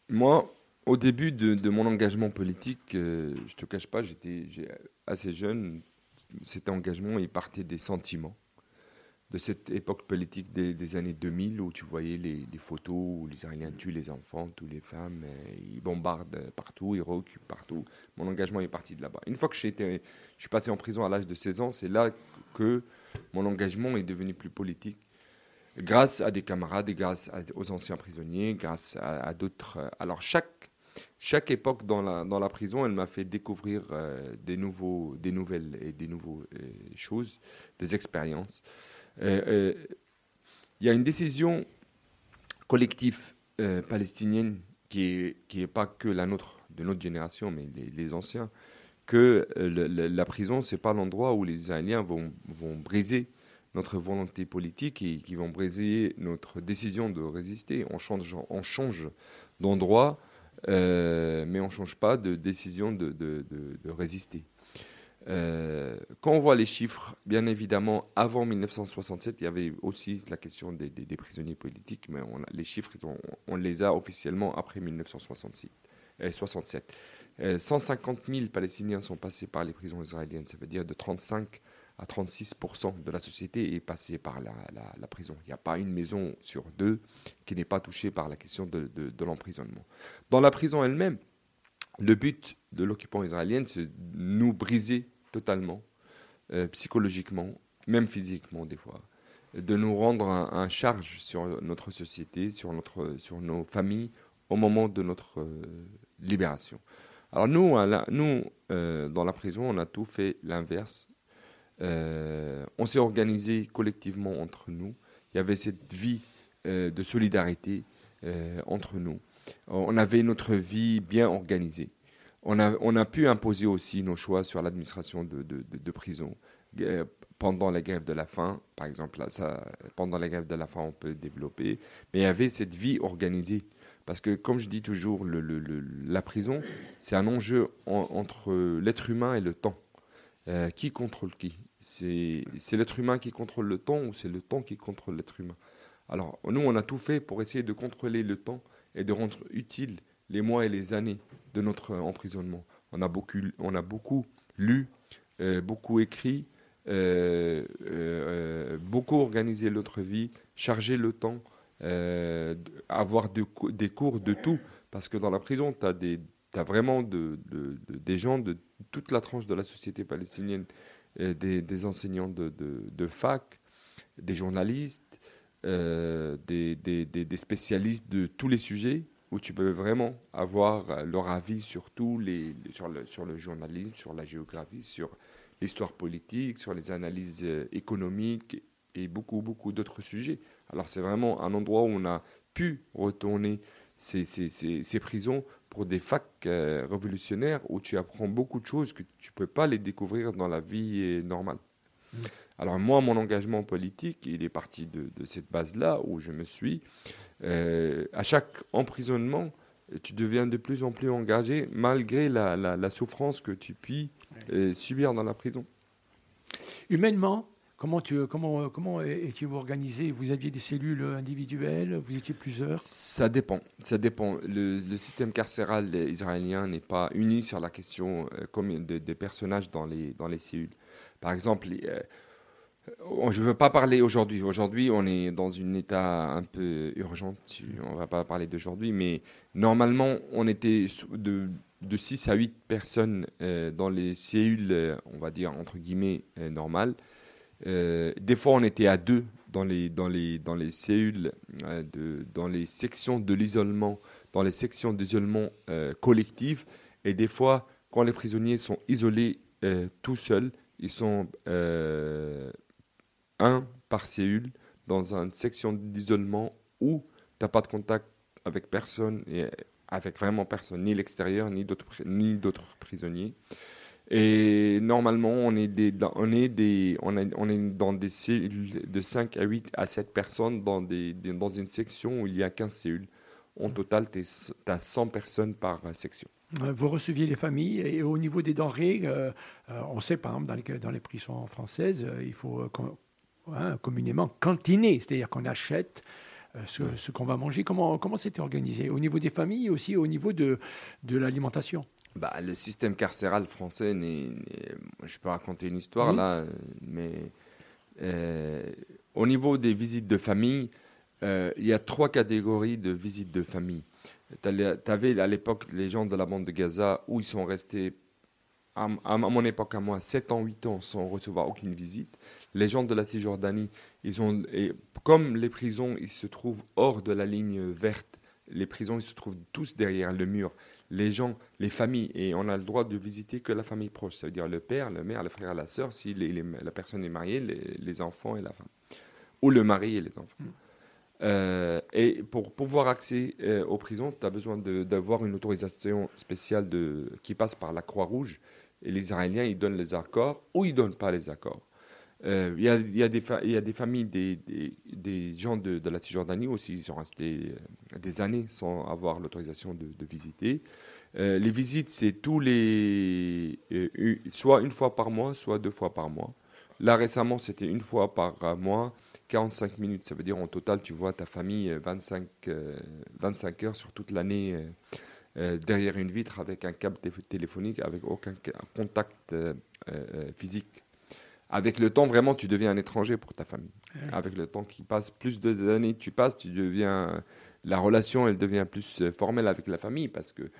moi, au début de, mon engagement politique, je ne te cache pas, j'étais assez jeune. Cet engagement, il partait des sentiments de cette époque politique des, années 2000 où tu voyais les, photos où les Israéliens tuent les enfants, toutes les femmes, ils bombardent partout, ils réoccupent partout. Mon engagement est parti de là-bas. Une fois que je suis passé en prison à l'âge de 16 ans, c'est là que mon engagement est devenu plus politique. Grâce à des camarades et grâce aux anciens prisonniers, grâce à, d'autres. Alors chaque, chaque époque dans la, dans la prison, elle m'a fait découvrir euh, des, nouveaux, des nouvelles et des nouvelles euh, choses, des expériences. Euh, euh, il y a une décision collective euh, palestinienne qui n'est pas que la nôtre, de notre génération, mais les, anciens, que la prison, ce n'est pas l'endroit où les Israéliens vont, briser notre volonté politique et qui vont briser notre décision de résister. On change, on change d'endroit, mais on ne change pas de décision de résister. Euh, quand on voit les chiffres, bien évidemment, avant 1967, il y avait aussi la question des, prisonniers politiques, mais les chiffres, on, les a officiellement après 1967. 67. 150 000 Palestiniens sont passés par les prisons israéliennes, ça veut dire de 35 à 36% de la société est passée par la, prison. Il n'y a pas une maison sur deux qui n'est pas touchée par la question de, de l'emprisonnement. Dans la prison elle-même, le but de l'occupant israélien, c'est nous briser totalement, euh, psychologiquement, même physiquement des fois, de nous rendre un, charge sur notre société, sur, notre, sur nos familles au moment de notre euh, libération. Alors nous, nous euh, dans la prison, on a tout fait l'inverse. on s'est organisé collectivement entre nous. Il y avait cette vie de solidarité entre nous. On avait notre vie bien organisée on a, pu imposer aussi nos choix sur l'administration de, prison. Euh, pendant la grève de la faim, par exemple, ça, pendant la grève de la faim, on peut développer. Mais il y avait cette vie organisée. Parce que, comme je dis toujours, la prison, c'est un enjeu entre l'être humain et le temps. Euh, qui contrôle qui? C'est l'être humain qui contrôle le temps ou c'est le temps qui contrôle l'être humain? Alors, nous, on a tout fait pour essayer de contrôler le temps et de rendre utile les mois et les années de notre emprisonnement. On a beaucoup, on a beaucoup lu, euh, beaucoup écrit, euh, euh, beaucoup organisé notre vie, chargé le temps, avoir des cours de tout. Parce que dans la prison, tu as, vraiment des gens de toute la tranche de la société palestinienne, des, enseignants de, fac, des journalistes, des, des, spécialistes de tous les sujets où tu peux vraiment avoir euh, leur avis sur, tout les, sur, le, sur le journalisme, sur la géographie, sur l'histoire politique, sur les analyses euh, économiques et beaucoup, beaucoup d'autres sujets. Alors c'est vraiment un endroit où on a pu retourner ces, ces, ces, prisons pour des facs euh, révolutionnaires où tu apprends beaucoup de choses que tu ne peux pas les découvrir dans la vie normale. Mmh. Alors moi, mon engagement politique, il est parti de, de cette base-là où je me suis euh, à chaque emprisonnement, tu deviens de plus en plus engagé malgré la, souffrance que tu puis euh, subir dans la prison. Humainement, comment, tu, comment, comment étiez-vous organisé? Vous aviez des cellules individuelles? Vous étiez plusieurs? Ça dépend. Ça dépend. Le, système carcéral israélien n'est pas uni sur la question euh, comme des, personnages dans les, dans les cellules. Par exemple, euh, je ne veux pas parler aujourd'hui. Aujourd'hui, on est dans un état un peu urgent. On ne va pas parler d'aujourd'hui, mais normalement, on était de, de 6 à 8 personnes euh, dans les cellules, euh, on va dire, entre guillemets, normales. des fois, on était à deux dans les, dans les, dans les cellules, de, dans les sections de l'isolement, dans les sections d'isolement collectif. Et des fois, quand les prisonniers sont isolés tout seuls, ils sont un par cellule dans une section d'isolement où tu n'as pas de contact avec personne, et avec vraiment personne, ni l'extérieur, ni d'autres, ni d'autres prisonniers. Et normalement, on est, des, on, est des, on, on est dans des cellules de 5 à 8 à 7 personnes dans, des, dans une section où il y a 15 cellules. En total, tu as 100 personnes par section. Vous receviez les familles et au niveau des denrées, on sait par exemple dans les, dans les prisons françaises, il faut hein, communément cantiner, c'est-à-dire qu'on achète ce, qu'on va manger. Comment, comment c'était organisé? Au niveau des familles aussi au niveau de, de l'alimentation? Bah, Le système carcéral français, je peux raconter une histoire mhm. là, mais euh, au niveau des visites de famille, euh, il y a trois catégories de visites de famille. Tu avais à l'époque les gens de la bande de Gaza où ils sont restés, à, mon époque à moi, 7 ans, 8 ans sans recevoir aucune visite. Les gens de la Cisjordanie, ils ont, comme les prisons, ils se trouvent hors de la ligne verte, les prisons, ils se trouvent tous derrière le mur. Les gens, les familles, et on a le droit de visiter que la famille proche, ça veut dire le père, la mère, le frère, la sœur, si la personne est mariée, les, enfants et la femme, ou le mari et les enfants. Euh, et pour pouvoir accéder euh, aux prisons, tu as besoin d'avoir une autorisation spéciale qui passe par la Croix-Rouge. Et les Israéliens, ils donnent les accords ou ils ne donnent pas les accords. Euh, il y, a, y, a y, a, des familles, des, des, gens de, de, la Cisjordanie aussi, ils sont restés des années sans avoir l'autorisation de, de, visiter. les visites, c'est tous les. soit une fois par mois, soit deux fois par mois. Là, récemment, c'était une fois par mois. 45 minutes. Ça veut dire en total, tu vois ta famille 25, euh, 25 euh, heures sur toute l'année euh, derrière une vitre avec un câble téléphonique, avec aucun contact physique. Avec le temps, vraiment, tu deviens un étranger pour ta famille. Avec le temps qui passe, plus de années tu passes, tu deviens. La relation, elle devient plus formelle avec la famille parce que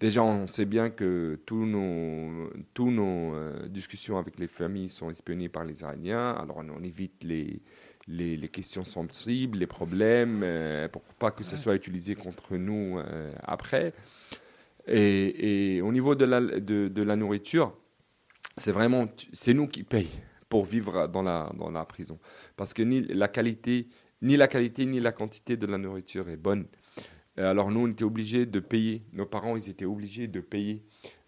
déjà, on sait bien que tous nos, tous nos discussions avec les familles sont espionnées par les Iraniens. Alors, on évite les, les, les, questions sensibles, les problèmes, euh, pour pas que ce soit utilisé contre nous euh, après. Et, et, au niveau de la, de, de la nourriture, c'est vraiment, c'est nous qui payons pour vivre dans la, dans la prison. Parce que ni la qualité, ni la qualité, ni la quantité de la nourriture est bonne. Euh, alors nous, on était obligés de payer. Nos parents, ils étaient obligés de payer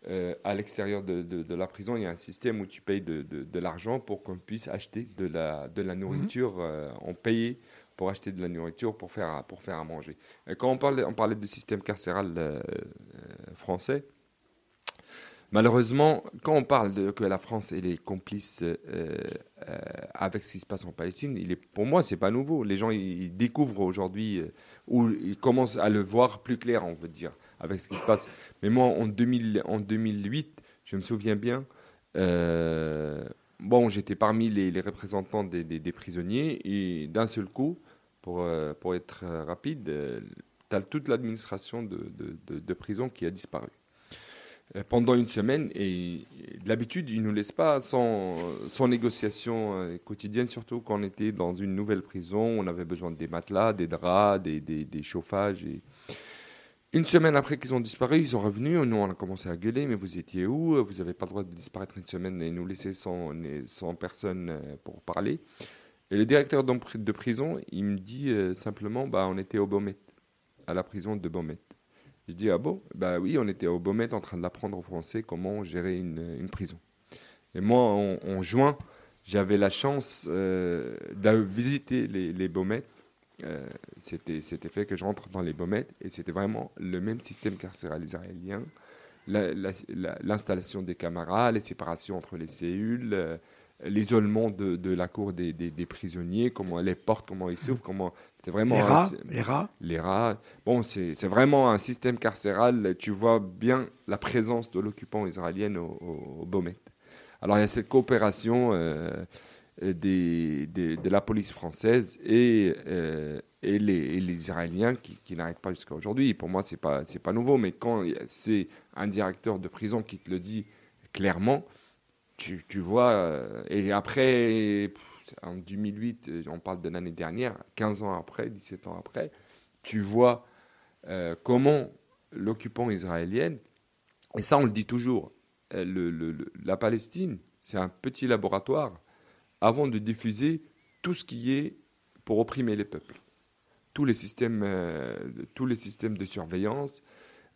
euh, à l'extérieur de, de, la prison, il y a un système où tu payes de, de l'argent pour qu'on puisse acheter de la, de la nourriture. Mhm. Euh, on payait pour acheter de la nourriture pour faire, pour faire à manger. Et quand on parlait, on parlait du système carcéral euh, français, malheureusement, quand on parle de que la France est complice avec ce qui se passe en Palestine, il est, pour moi, c'est pas nouveau. Les gens ils découvrent aujourd'hui ou ils commencent à le voir plus clair, on veut dire avec ce qui se passe. Mais moi, en, 2000, en 2008, je me souviens bien, euh, bon, j'étais parmi les, représentants des, prisonniers et d'un seul coup, pour, euh, pour être rapide, euh, tu as toute l'administration de, prison qui a disparu pendant une semaine et d'habitude ils ne nous laissent pas sans, sans négociation quotidienne, surtout quand on était dans une nouvelle prison, on avait besoin des matelas, des draps, des, chauffages une semaine après qu'ils ont disparu, ils sont revenus. Nous, on a commencé à gueuler, mais vous étiez où? Vous n'avez pas le droit de disparaître une semaine et nous laisser sans, personne euh, pour parler. Et le directeur de prison, il me dit euh, simplement, bah, on était au Beaumet, à la prison de Beaumet. Je dis, ah bon? Bah oui, on était au Beaumet en train d'apprendre au Français comment gérer une, prison. Et moi, en, juin, j'avais la chance euh, de visiter les, les euh, c'était, fait que je rentre dans les baumettes et c'était vraiment le même système carcéral israélien. l'installation des caméras, les séparations entre les cellules, euh, l'isolement de, la cour des, prisonniers, comment les portes, comment ils s'ouvrent, comment c'était vraiment les rats, les rats. Bon, c'est, vraiment un système carcéral. Tu vois bien la présence de l'occupant israélien au, au, Alors il y a cette coopération. Euh, euh, de la police française et, euh, les, Israéliens qui, n'arrêtent pas jusqu'à aujourd'hui. Pour moi, ce n'est pas, pas nouveau, mais quand c'est un directeur de prison qui te le dit clairement, tu, vois, euh, et après, en 2008, on parle de l'année dernière, 15 ans après, 17 ans après, tu vois comment l'occupant israélien, et ça on le dit toujours, la Palestine, c'est un petit laboratoire avant de diffuser tout ce qui est pour opprimer les peuples. Tous les systèmes, euh, tous les systèmes de surveillance,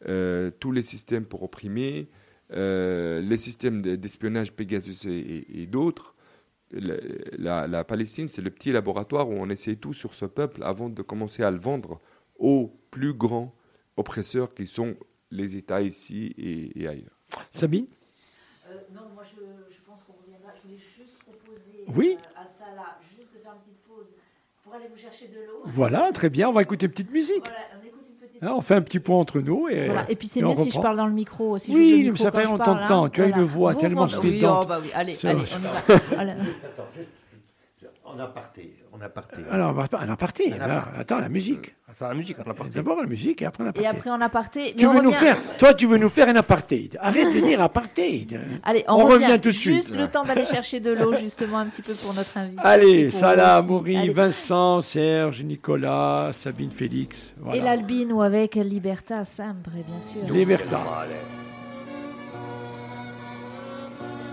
euh, tous les systèmes pour opprimer, euh, les systèmes d'espionnage Pegasus et, d'autres. La, Palestine, c'est le petit laboratoire où on essaie tout sur ce peuple avant de commencer à le vendre aux plus grands oppresseurs qui sont les États ici et, ailleurs. Sabine? Euh, Non, moi je, qu'on reviendra. Je voulais juste proposer oui à Salah juste de faire une petite pause pour aller vous chercher de l'eau. Voilà, très bien, on va écouter une petite musique. Voilà, on, écoute une petite hein, on fait un petit point entre nous. Et, voilà. et puis c'est mieux si je parle dans le micro. Si oui, je ça fait longtemps de temps. Tu as une voix tellement stridente. Oui, oh, bah oui. Allez, allez, on y va. En aparté. En aparté. Alors, en aparté. attends, la musique. Attends, la musique en aparté. D'abord la musique et après en aparté. Et après en aparté. Tu veux nous faire, toi, tu veux nous faire un apartheid. Arrête de dire apartheid. Allez, on, revient, tout de suite. Juste le temps d'aller chercher de l'eau, justement, un petit peu pour notre invité. Allez, Salah, Maury, Vincent, Serge, Nicolas, Sabine, Félix. Et l'Albino avec Liberta, Sempre, bien sûr. Liberta.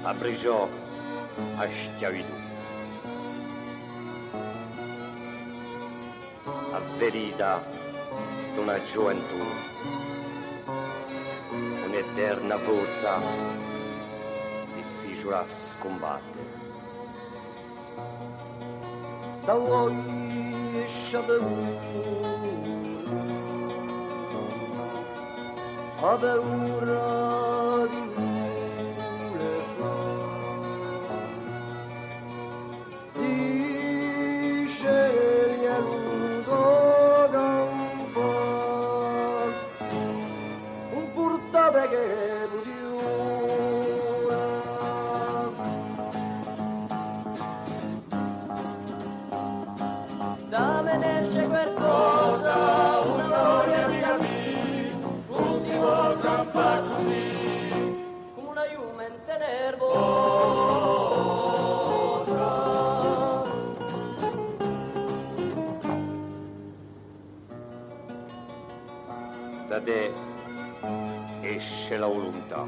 Abrigiò avverita d'una gioventù, un'eterna forza difficile a scombattere. Da voi ha paura di te esce la volontà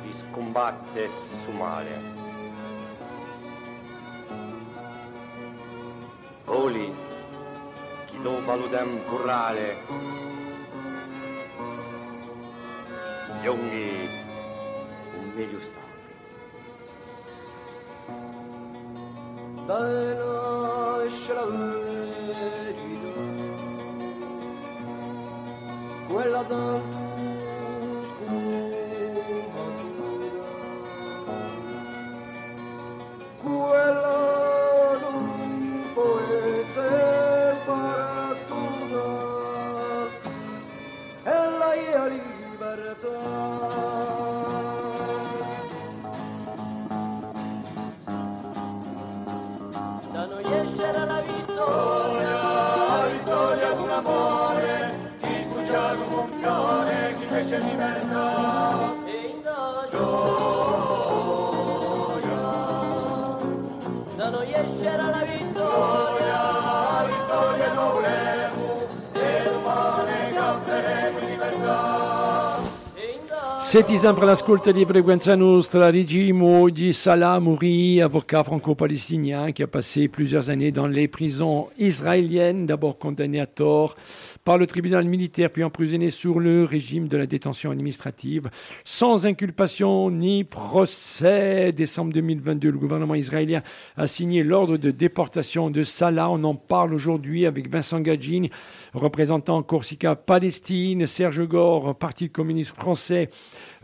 di scombattere su mare. Voli chi lo valutem currare love. Tanto Setisan per l'ascolto di Frequenza Nostra, Regimo di Salah Mouri, avocat franco-palestinien qui a passé plusieurs années dans les prisons israéliennes, d'abord condamné à tort par le tribunal militaire, puis emprisonné sur le régime de la détention administrative, sans inculpation ni procès. Décembre 2022, le gouvernement israélien a signé l'ordre de déportation de Salah. On en parle aujourd'hui avec Vincent Gadjin, représentant Corsica Palestine, Serge Gore, Parti communiste français.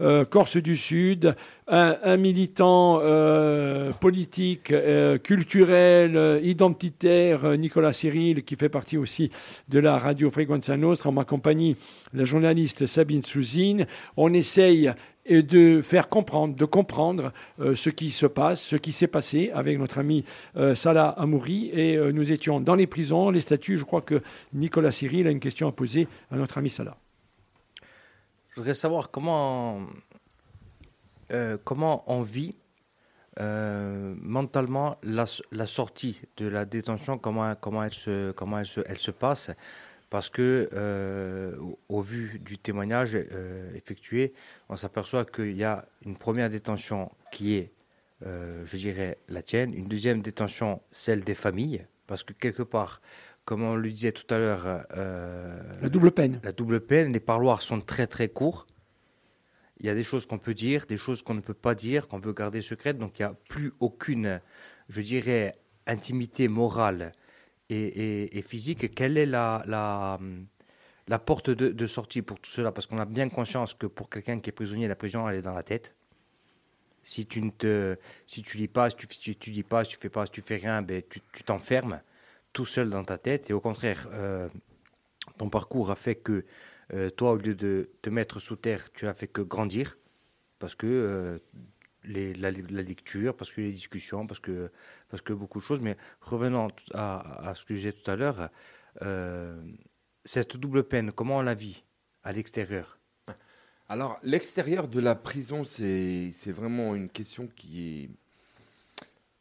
Euh, Corse du Sud, un, militant euh, politique, euh, culturel, identitaire, Nicolas Cyril, qui fait partie aussi de la radio Frequenza Nostra, en ma compagnie, la journaliste Sabine Souzine. On essaye de faire comprendre, de comprendre ce qui se passe, ce qui s'est passé avec notre ami Salah Amouri. Et nous étions dans les prisons, les statuts. Je crois que Nicolas Cyril a une question à poser à notre ami Salah. Voudrais savoir comment, euh, comment on vit euh, mentalement la, sortie de la détention, comment, comment, elle, se, comment elle, se, elle se passe. Parce que, euh, au, vu du témoignage effectué, on s'aperçoit qu'il y a une première détention qui est, je dirais, la tienne, une deuxième détention, celle des familles, parce que quelque part, comme on le disait tout à l'heure, euh, la double peine. La double peine, les parloirs sont très très courts. Il y a des choses qu'on peut dire, des choses qu'on ne peut pas dire, qu'on veut garder secrètes. Donc il n'y a plus aucune, je dirais, intimité morale et, physique, quelle est la, la, la porte de, sortie pour tout cela? Parce qu'on a bien conscience que pour quelqu'un qui est prisonnier, la prison, elle est dans la tête. Si tu ne te, si tu lis pas, si tu, tu dis pas, si tu fais pas, si tu fais rien, ben, tu t'enfermes tout seul dans ta tête. Et au contraire, euh, ton parcours a fait que euh, toi, au lieu de te mettre sous terre, tu as fait que grandir. Parce que euh, les, la, lecture, parce que les discussions, parce que, parce que beaucoup de choses. Mais revenant à, ce que je disais tout à l'heure, cette double peine, comment on la vit à l'extérieur? Alors, l'extérieur de la prison, c'est vraiment une question qui est.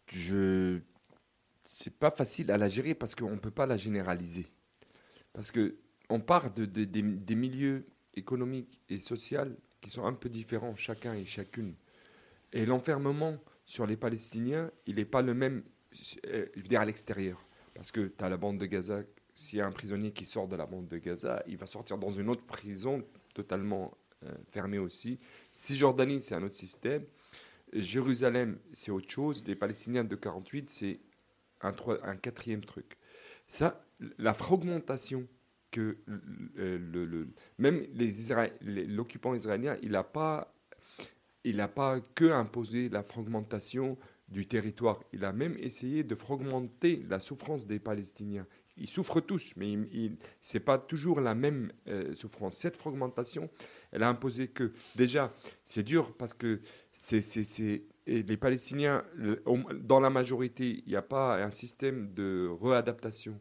Je c'est pas facile à la gérer parce qu'on ne peut pas la généraliser. Parce que on part de, des, milieux économiques et sociaux qui sont un peu différents, chacun et chacune. Et l'enfermement sur les Palestiniens, il n'est pas le même, euh, je veux dire, à l'extérieur. Parce que tu as la bande de Gaza, s'il y a un prisonnier qui sort de la bande de Gaza, il va sortir dans une autre prison totalement euh, fermée aussi. Cisjordanie, c'est un autre système. Jérusalem, c'est autre chose. Les Palestiniens de 48, c'est un, un quatrième truc. Ça, la fragmentation que le, même l'occupant israélien, il n'a pas, pas que imposé la fragmentation du territoire. Il a même essayé de fragmenter la souffrance des Palestiniens. Ils souffrent tous, mais ce n'est pas toujours la même euh, souffrance. Cette fragmentation, elle a imposé que, déjà, c'est dur parce que c'est et les Palestiniens, dans la majorité, il n'y a pas un système de réadaptation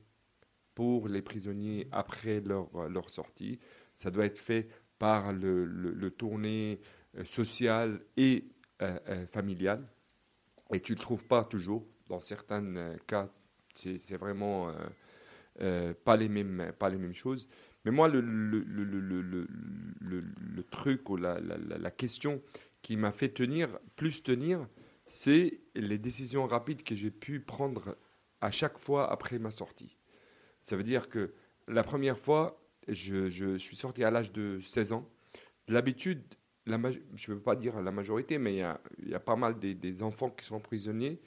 pour les prisonniers après leur, leur sortie. Ça doit être fait par le, le, tournée euh, social et euh, euh, familial. Et tu ne le trouves pas toujours. Dans certains cas, c'est vraiment pas, les mêmes, pas les mêmes choses. Mais moi, le, le truc ou la, la, la question qui m'a fait tenir, plus tenir, c'est les décisions rapides que j'ai pu prendre à chaque fois après ma sortie. Ça veut dire que la première fois, je, suis sorti à l'âge de 16 ans. L'habitude, je ne veux pas dire la majorité, mais il y a, pas mal des, enfants qui sont prisonniers,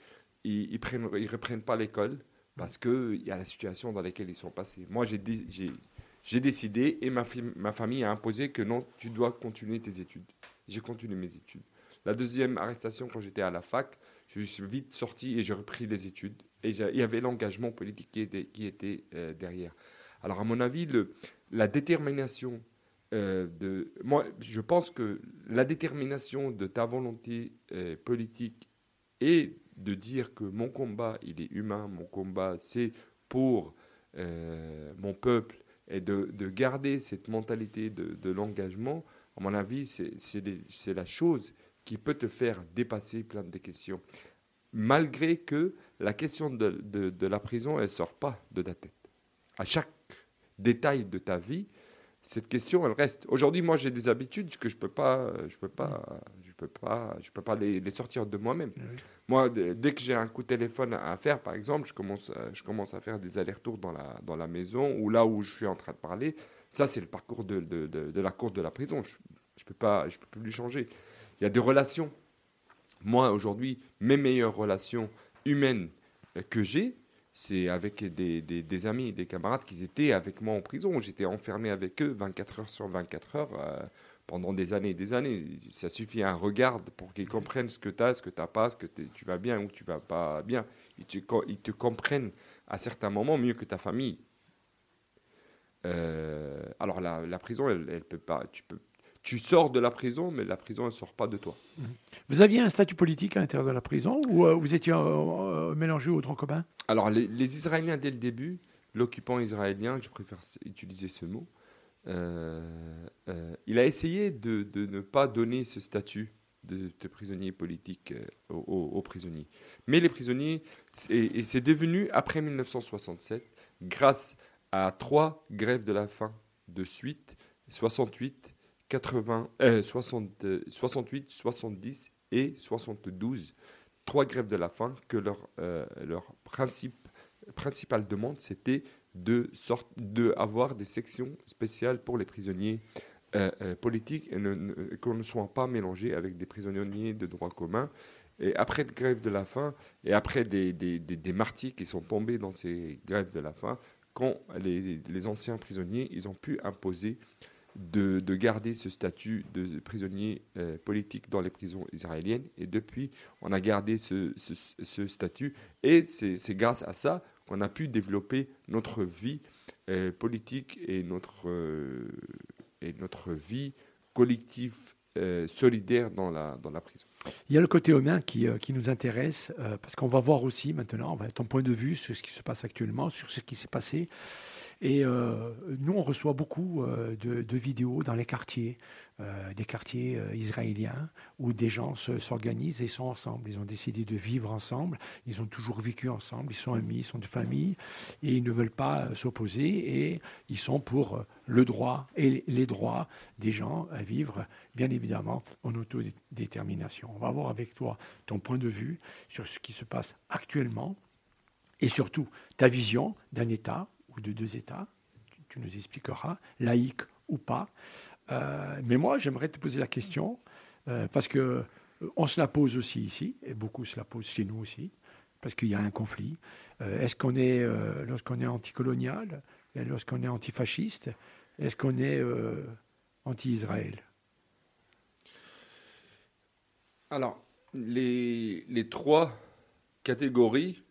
ils ne ils reprennent pas l'école parce qu'il y a la situation dans laquelle ils sont passés. Moi, j'ai décidé et ma, ma famille a imposé que non, tu dois continuer tes études j'ai continué mes études. La deuxième arrestation, quand j'étais à la fac, je suis vite sorti et j'ai repris les études. Et il y avait l'engagement politique qui était, euh, derrière. Alors, à mon avis, la détermination euh, de. Moi, je pense que la détermination de ta volonté euh, politique et de dire que mon combat, il est humain, mon combat, c'est pour mon peuple, et de, de, garder cette mentalité de l'engagement, à mon avis, c'est la chose qui peut te faire dépasser plein de questions. Malgré que la question de, de, la prison, elle ne sort pas de ta tête. À chaque détail de ta vie, cette question, elle reste. Aujourd'hui, moi, j'ai des habitudes que je ne peux pas, je peux pas, je peux pas, je peux pas les, les sortir de moi-même. Moi, dès que j'ai un coup de téléphone à faire, par exemple, je commence, je commence à faire des allers-retours dans la, dans la maison ou là où je suis en train de parler. Ça, c'est le parcours de, de, la cour de la prison. Je ne peux, je peux plus changer. Il y a des relations. Moi, aujourd'hui, mes meilleures relations humaines que j'ai, c'est avec des, des, amis, des camarades qui étaient avec moi en prison. J'étais enfermé avec eux 24 heures sur 24 heures euh, pendant des années et des années. Ça suffit un regard pour qu'ils comprennent ce que tu as, ce que tu n'as pas, ce que tu vas bien ou tu vas pas bien. Ils te comprennent à certains moments mieux que ta famille. Euh, alors la, la prison, elle, elle, peut pas. Tu peux, tu sors de la prison, mais la prison elle sort pas de toi. Mhm. Vous aviez un statut politique à l'intérieur de la prison ou euh, vous étiez euh, mélangé au tronc commun? Alors les, Israéliens dès le début, l'occupant israélien, je préfère utiliser ce mot, il a essayé de, de, ne pas donner ce statut de, de prisonnier politique aux, aux, prisonniers. Mais les prisonniers, et c'est devenu après 1967, grâce à trois grèves de la faim de suite, 68, 80, 68, 70 et 72. Trois grèves de la faim que leur, euh, leur principe, principale demande, c'était de, de avoir des sections spéciales pour les prisonniers euh, euh, politiques et qu'on ne soit pas mélangés avec des prisonniers de droit commun. Et après la grève de la faim, et après des, des, des, martyrs qui sont tombés dans ces grèves de la faim, les, anciens prisonniers, ils ont pu imposer de, de, garder ce statut de prisonnier euh, politique dans les prisons israéliennes. Et depuis, on a gardé ce, statut. Et c'est grâce à ça qu'on a pu développer notre vie euh, politique et notre, euh, et notre vie collective solidaire dans la prison. Il y a le côté humain qui, qui nous intéresse, parce qu'on va voir aussi maintenant ton point de vue sur ce qui se passe actuellement, sur ce qui s'est passé. Et euh, nous, on reçoit beaucoup euh, de, vidéos dans les quartiers, euh, des quartiers israéliens, où des gens s'organisent et sont ensemble. Ils ont décidé de vivre ensemble, ils ont toujours vécu ensemble, ils sont amis, ils sont de famille, et ils ne veulent pas s'opposer, et ils sont pour le droit et les droits des gens à vivre, bien évidemment, en autodétermination. On va voir avec toi ton point de vue sur ce qui se passe actuellement, et surtout ta vision d'un État de deux États, tu, nous expliqueras, laïque ou pas. Euh, mais moi, j'aimerais te poser la question, euh, parce que euh, on se la pose aussi ici, et beaucoup se la posent chez nous aussi, parce qu'il y a un conflit. est-ce qu'on est, lorsqu'on est anticolonial, lorsqu'on est antifasciste, est-ce qu'on est, anti-Israël? Alors, les, les trois catégories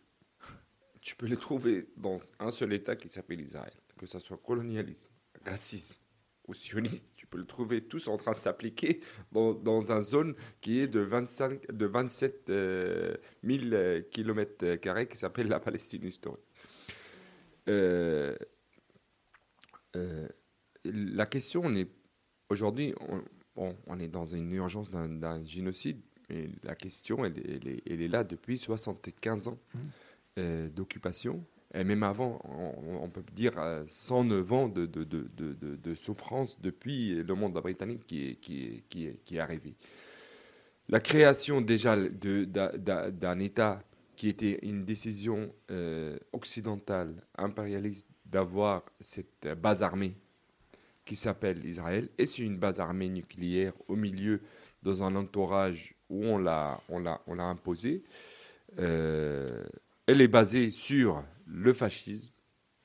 tu peux les trouver dans un seul État qui s'appelle Israël, que ce soit colonialisme, racisme ou sionisme, tu peux le trouver tous en train de s'appliquer dans, dans une zone qui est de, 25, de 27 000 euh, km qui s'appelle la Palestine historique. Euh, euh, la question, on est aujourd'hui, on, on, est dans une urgence d'un génocide, mais la question, elle, est, elle, est, là depuis 75 ans. Mmh. Euh, d'occupation. Et même avant, on, peut dire 109 ans de, de, de, de, souffrance depuis le monde britannique qui est, qui qui est, qui est arrivé. La création déjà d'un État qui était une décision euh, occidentale, impérialiste, d'avoir cette base armée qui s'appelle Israël, et c'est une base armée nucléaire au milieu, dans un entourage où on l'a on on imposé. Euh, elle est basée sur le fascisme,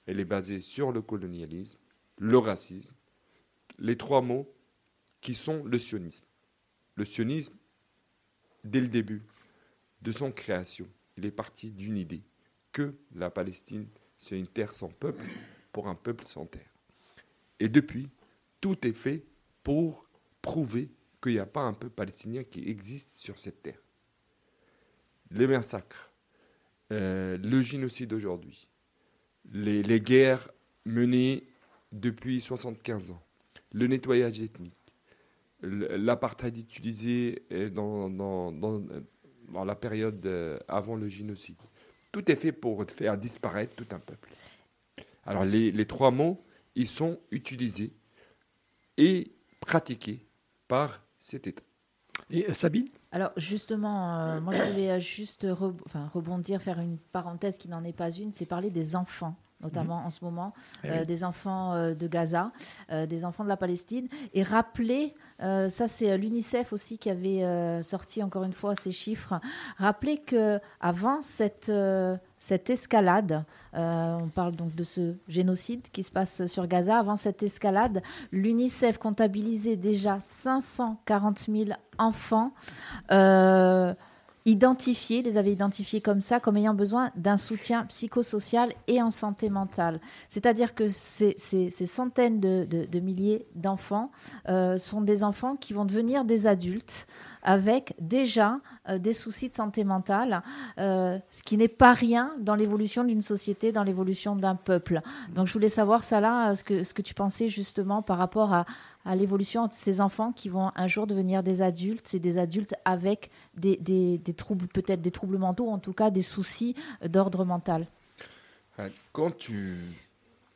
elle est basée sur le colonialisme, le racisme, les trois mots qui sont le sionisme. Le sionisme, dès le début de son création, il est parti d'une idée, que la Palestine, c'est une terre sans peuple pour un peuple sans terre. Et depuis, tout est fait pour prouver qu'il n'y a pas un peuple palestinien qui existe sur cette terre. Les massacres, euh, le génocide aujourd'hui, les, guerres menées depuis 75 ans, le nettoyage ethnique, l'apartheid utilisé euh, dans, dans, la période euh, avant le génocide. Tout est fait pour faire disparaître tout un peuple. Alors les trois mots, ils sont utilisés et pratiqués par cet État. Et Sabine alors justement, euh, moi je voulais juste rebondir, faire une parenthèse qui n'en est pas une, c'est parler des enfants notamment mhm. en ce moment, eh euh, des enfants euh, de Gaza, des enfants de la Palestine, et rappeler, ça c'est l'UNICEF aussi qui avait sorti encore une fois ces chiffres, rappeler que avant cette cette escalade, euh, on parle donc de ce génocide qui se passe sur Gaza, avant cette escalade, l'UNICEF comptabilisait déjà 540 000 enfants. Euh, identifiés, les avait identifiés comme ça, comme ayant besoin d'un soutien psychosocial et en santé mentale. C'est-à-dire que ces, centaines de, milliers d'enfants euh, sont des enfants qui vont devenir des adultes avec déjà euh, des soucis de santé mentale, euh, ce qui n'est pas rien dans l'évolution d'une société, dans l'évolution d'un peuple. Donc je voulais savoir euh, ce que, tu pensais justement par rapport à, l'évolution de ces enfants qui vont un jour devenir des adultes, c'est des adultes avec des, troubles, peut-être des troubles mentaux, en tout cas des soucis d'ordre mental. Quand tu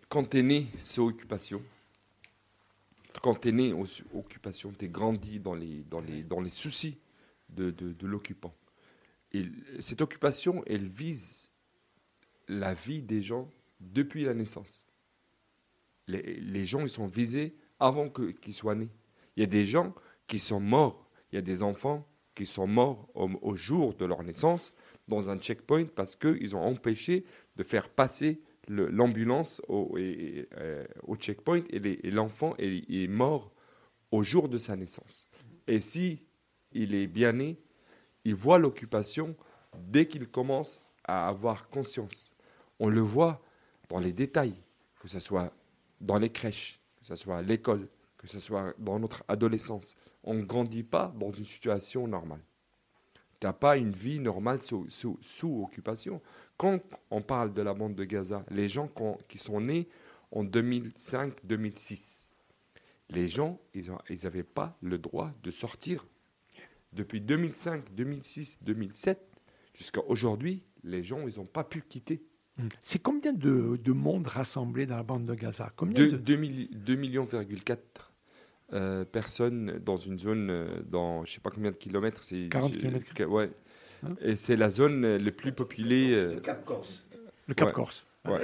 quand es né sous occupation, quand tu es né aux occupations, tu es grandi dans les, soucis de, l'occupant. Et cette occupation, elle vise la vie des gens depuis la naissance. Les, les gens, ils sont visés avant qu'ils soient nés. Il y a des gens qui sont morts. Il y a des enfants qui sont morts au, jour de leur naissance dans un checkpoint parce qu'ils ont empêché de faire passer l'ambulance au, euh, au, checkpoint et l'enfant est, mort au jour de sa naissance. Et si il est bien né, il voit l'occupation dès qu'il commence à avoir conscience. On le voit dans les détails, que ce soit dans les crèches, que ce soit à l'école, que ce soit dans notre adolescence. On ne grandit pas dans une situation normale. Tu n'as pas une vie normale sous, sous, occupation. Quand on parle de la bande de Gaza, les gens qui sont nés en 2005-2006, les gens, ils n'avaient pas le droit de sortir. Depuis 2005, 2006, 2007, jusqu'à aujourd'hui, les gens, ils n'ont pas pu quitter. Hmm. C'est combien de, monde rassemblé dans la bande de Gaza? Combien 2, de... 2, millions, euh, personnes dans une zone, euh, dans je ne sais pas combien de kilomètres. C'est, 40 kilomètres Ouais. Hein Et c'est la zone la plus peuplée. Euh, le Cap Corse. Le Cap Corse. Ouais.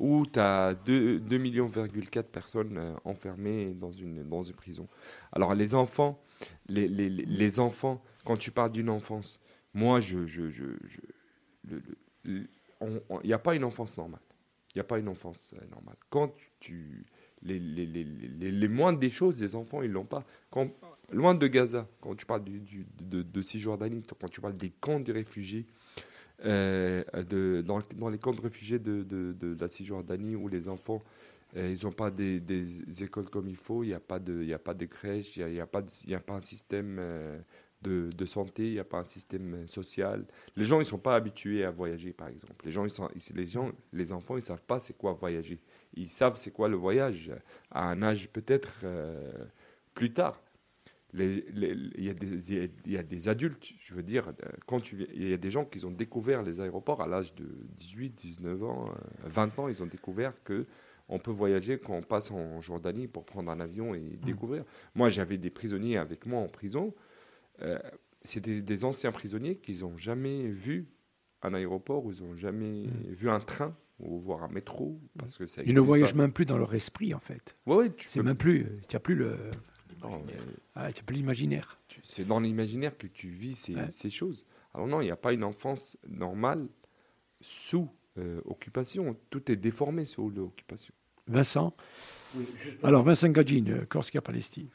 où tu as 2,4 millions personnes enfermées dans une, dans une prison. Alors les enfants, les, les, les enfants, quand tu parles d'une enfance, moi, je, je, je, il n'y a pas une enfance normale. Il n'y a pas une enfance euh, normale. Quand tu, les, les, les, les, moindres des choses, les enfants, ils l'ont pas. Loin de Gaza, quand tu parles de, de Cisjordanie, quand tu parles des camps de réfugiés, euh, de, dans, dans, les camps de réfugiés de, de, de la Cisjordanie où les enfants, euh, ils n'ont pas des, des, écoles comme il faut, il n'y a, pas de, a pas de crèche, il n'y a, a, pas a pas un système de, santé, il n'y a pas un système social. Les gens, ils ne sont pas habitués à voyager, par exemple. Les gens, ils sont, les, gens les enfants, ils ne savent pas c'est quoi voyager. Ils savent c'est quoi le voyage à un âge peut-être euh, plus tard. Il y, y, a des adultes, je veux dire, quand tu il y a des gens qui ont découvert les aéroports à l'âge de 18, 19 ans, 20 euh, ans, ils ont découvert que on peut voyager quand on passe en Jordanie pour prendre un avion et mmh. découvrir. Moi, j'avais des prisonniers avec moi en prison. Euh, c'était des anciens prisonniers qui n'ont jamais vu un aéroport, ils n'ont jamais mm. vu un train ou voir un métro. Parce que ça ils ne voyagent même plus dans leur esprit, en fait. Ouais, c'est même plus. Tu n'as plus le. Ah, plus l'imaginaire. C'est dans l'imaginaire que tu vis ces, choses. Alors non, il n'y a pas une enfance normale sous euh, occupation. Tout est déformé sous l'occupation. Vincent Alors, Vincent Gadjin, euh, Corsica Palestine.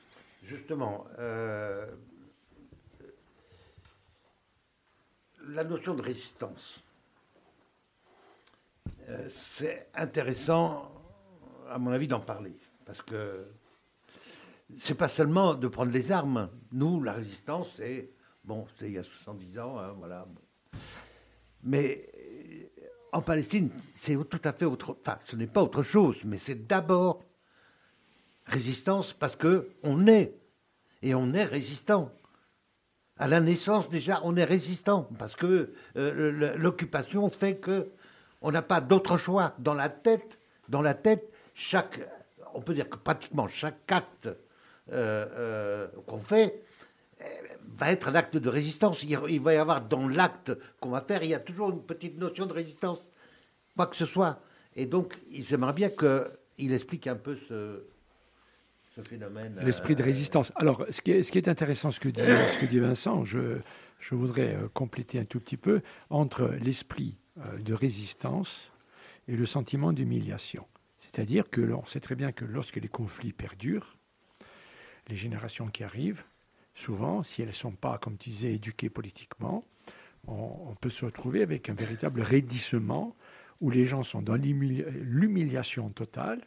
Justement, euh, la notion de résistance. Euh, c'est intéressant, à mon avis, d'en parler. Parce que c'est pas seulement de prendre les armes. Nous, la résistance, c'est. Bon, c'est il y a 70 ans, hein, voilà. Mais euh, en Palestine, c'est tout à fait autre. Enfin, ce n'est pas autre chose, mais c'est d'abord résistance parce que on est et on est résistant à la naissance, déjà, on est résistant parce que euh, l'occupation fait que on n'a pas d'autre choix. Dans la tête, dans la tête, chaque, on peut dire que pratiquement chaque acte euh, euh, qu'on fait va être un acte de résistance. Il, va y avoir dans l'acte qu'on va faire, il y a toujours une petite notion de résistance, quoi que ce soit. Et donc, j'aimerais bien qu'il explique un peu ce, phénomène. L'esprit de euh, résistance. Alors, ce qui est, intéressant, ce que dit, Vincent, je, voudrais euh, compléter un tout petit peu entre l'esprit euh, de résistance et le sentiment d'humiliation. C'est-à-dire que l'on sait très bien que lorsque les conflits perdurent, les générations qui arrivent, souvent, si elles ne sont pas, comme tu disais, éduquées politiquement, on, on, peut se retrouver avec un véritable raidissement où les gens sont dans l'humiliation totale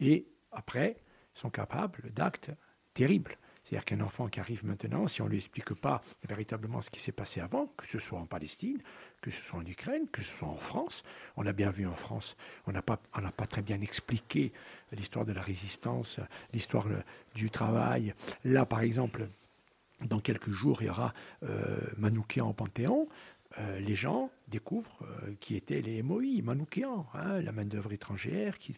et après, sont capables d'actes terribles. C'est-à-dire qu'un enfant qui arrive maintenant, si on ne lui explique pas véritablement ce qui s'est passé avant, que ce soit en Palestine, que ce soit en Ukraine, que ce soit en France, on a bien vu en France, on n'a pas, pas très bien expliqué l'histoire de la résistance, l'histoire du travail. Là, par exemple, dans quelques jours, il y aura euh, Manoukian au Panthéon. Euh, les gens découvrent euh, qui étaient les MOI, Manoukian, hein, la main-d'œuvre étrangère qui,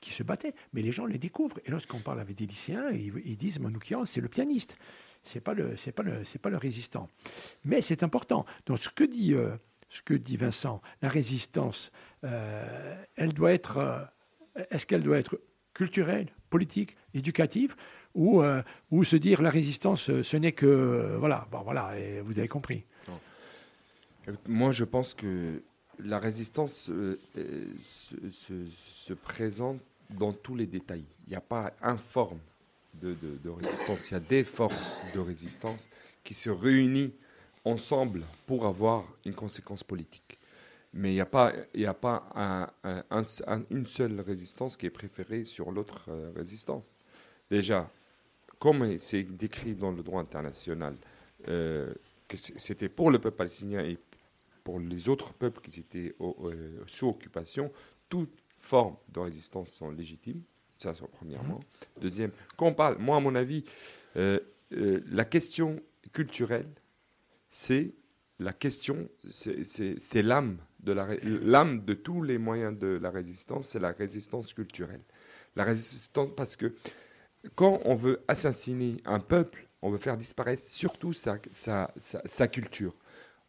qui, se battait. Mais les gens les découvrent. Et lorsqu'on parle avec des lycéens, ils, disent Manoukian, c'est le pianiste. C'est pas le, c'est pas le, c'est pas le résistant. Mais c'est important. Donc ce que dit, euh, ce que dit Vincent, la résistance, elle doit être, est-ce qu'elle doit être culturelle, politique, éducative, ou, ou se dire la résistance, ce n'est que... voilà, bon, voilà, et vous avez compris. Moi, je pense que la résistance se, présente dans tous les détails. Il n'y a pas une forme de, résistance, il y a des formes de résistance qui se réunissent ensemble pour avoir une conséquence politique. Mais il n'y a pas, un, une seule résistance qui est préférée sur l'autre euh, résistance. Déjà, comme c'est décrit dans le droit international, euh, que c'était pour le peuple palestinien et pour les autres peuples qui étaient euh, sous occupation, toutes formes de résistance sont légitimes. Ça, c'est premièrement. Mhm. Deuxième, quand on parle, moi, à mon avis, la question culturelle, c'est la question, c'est l'âme de l'âme de tous les moyens de la résistance, c'est la résistance culturelle. La résistance parce que quand on veut assassiner un peuple, on veut faire disparaître surtout sa, sa, culture.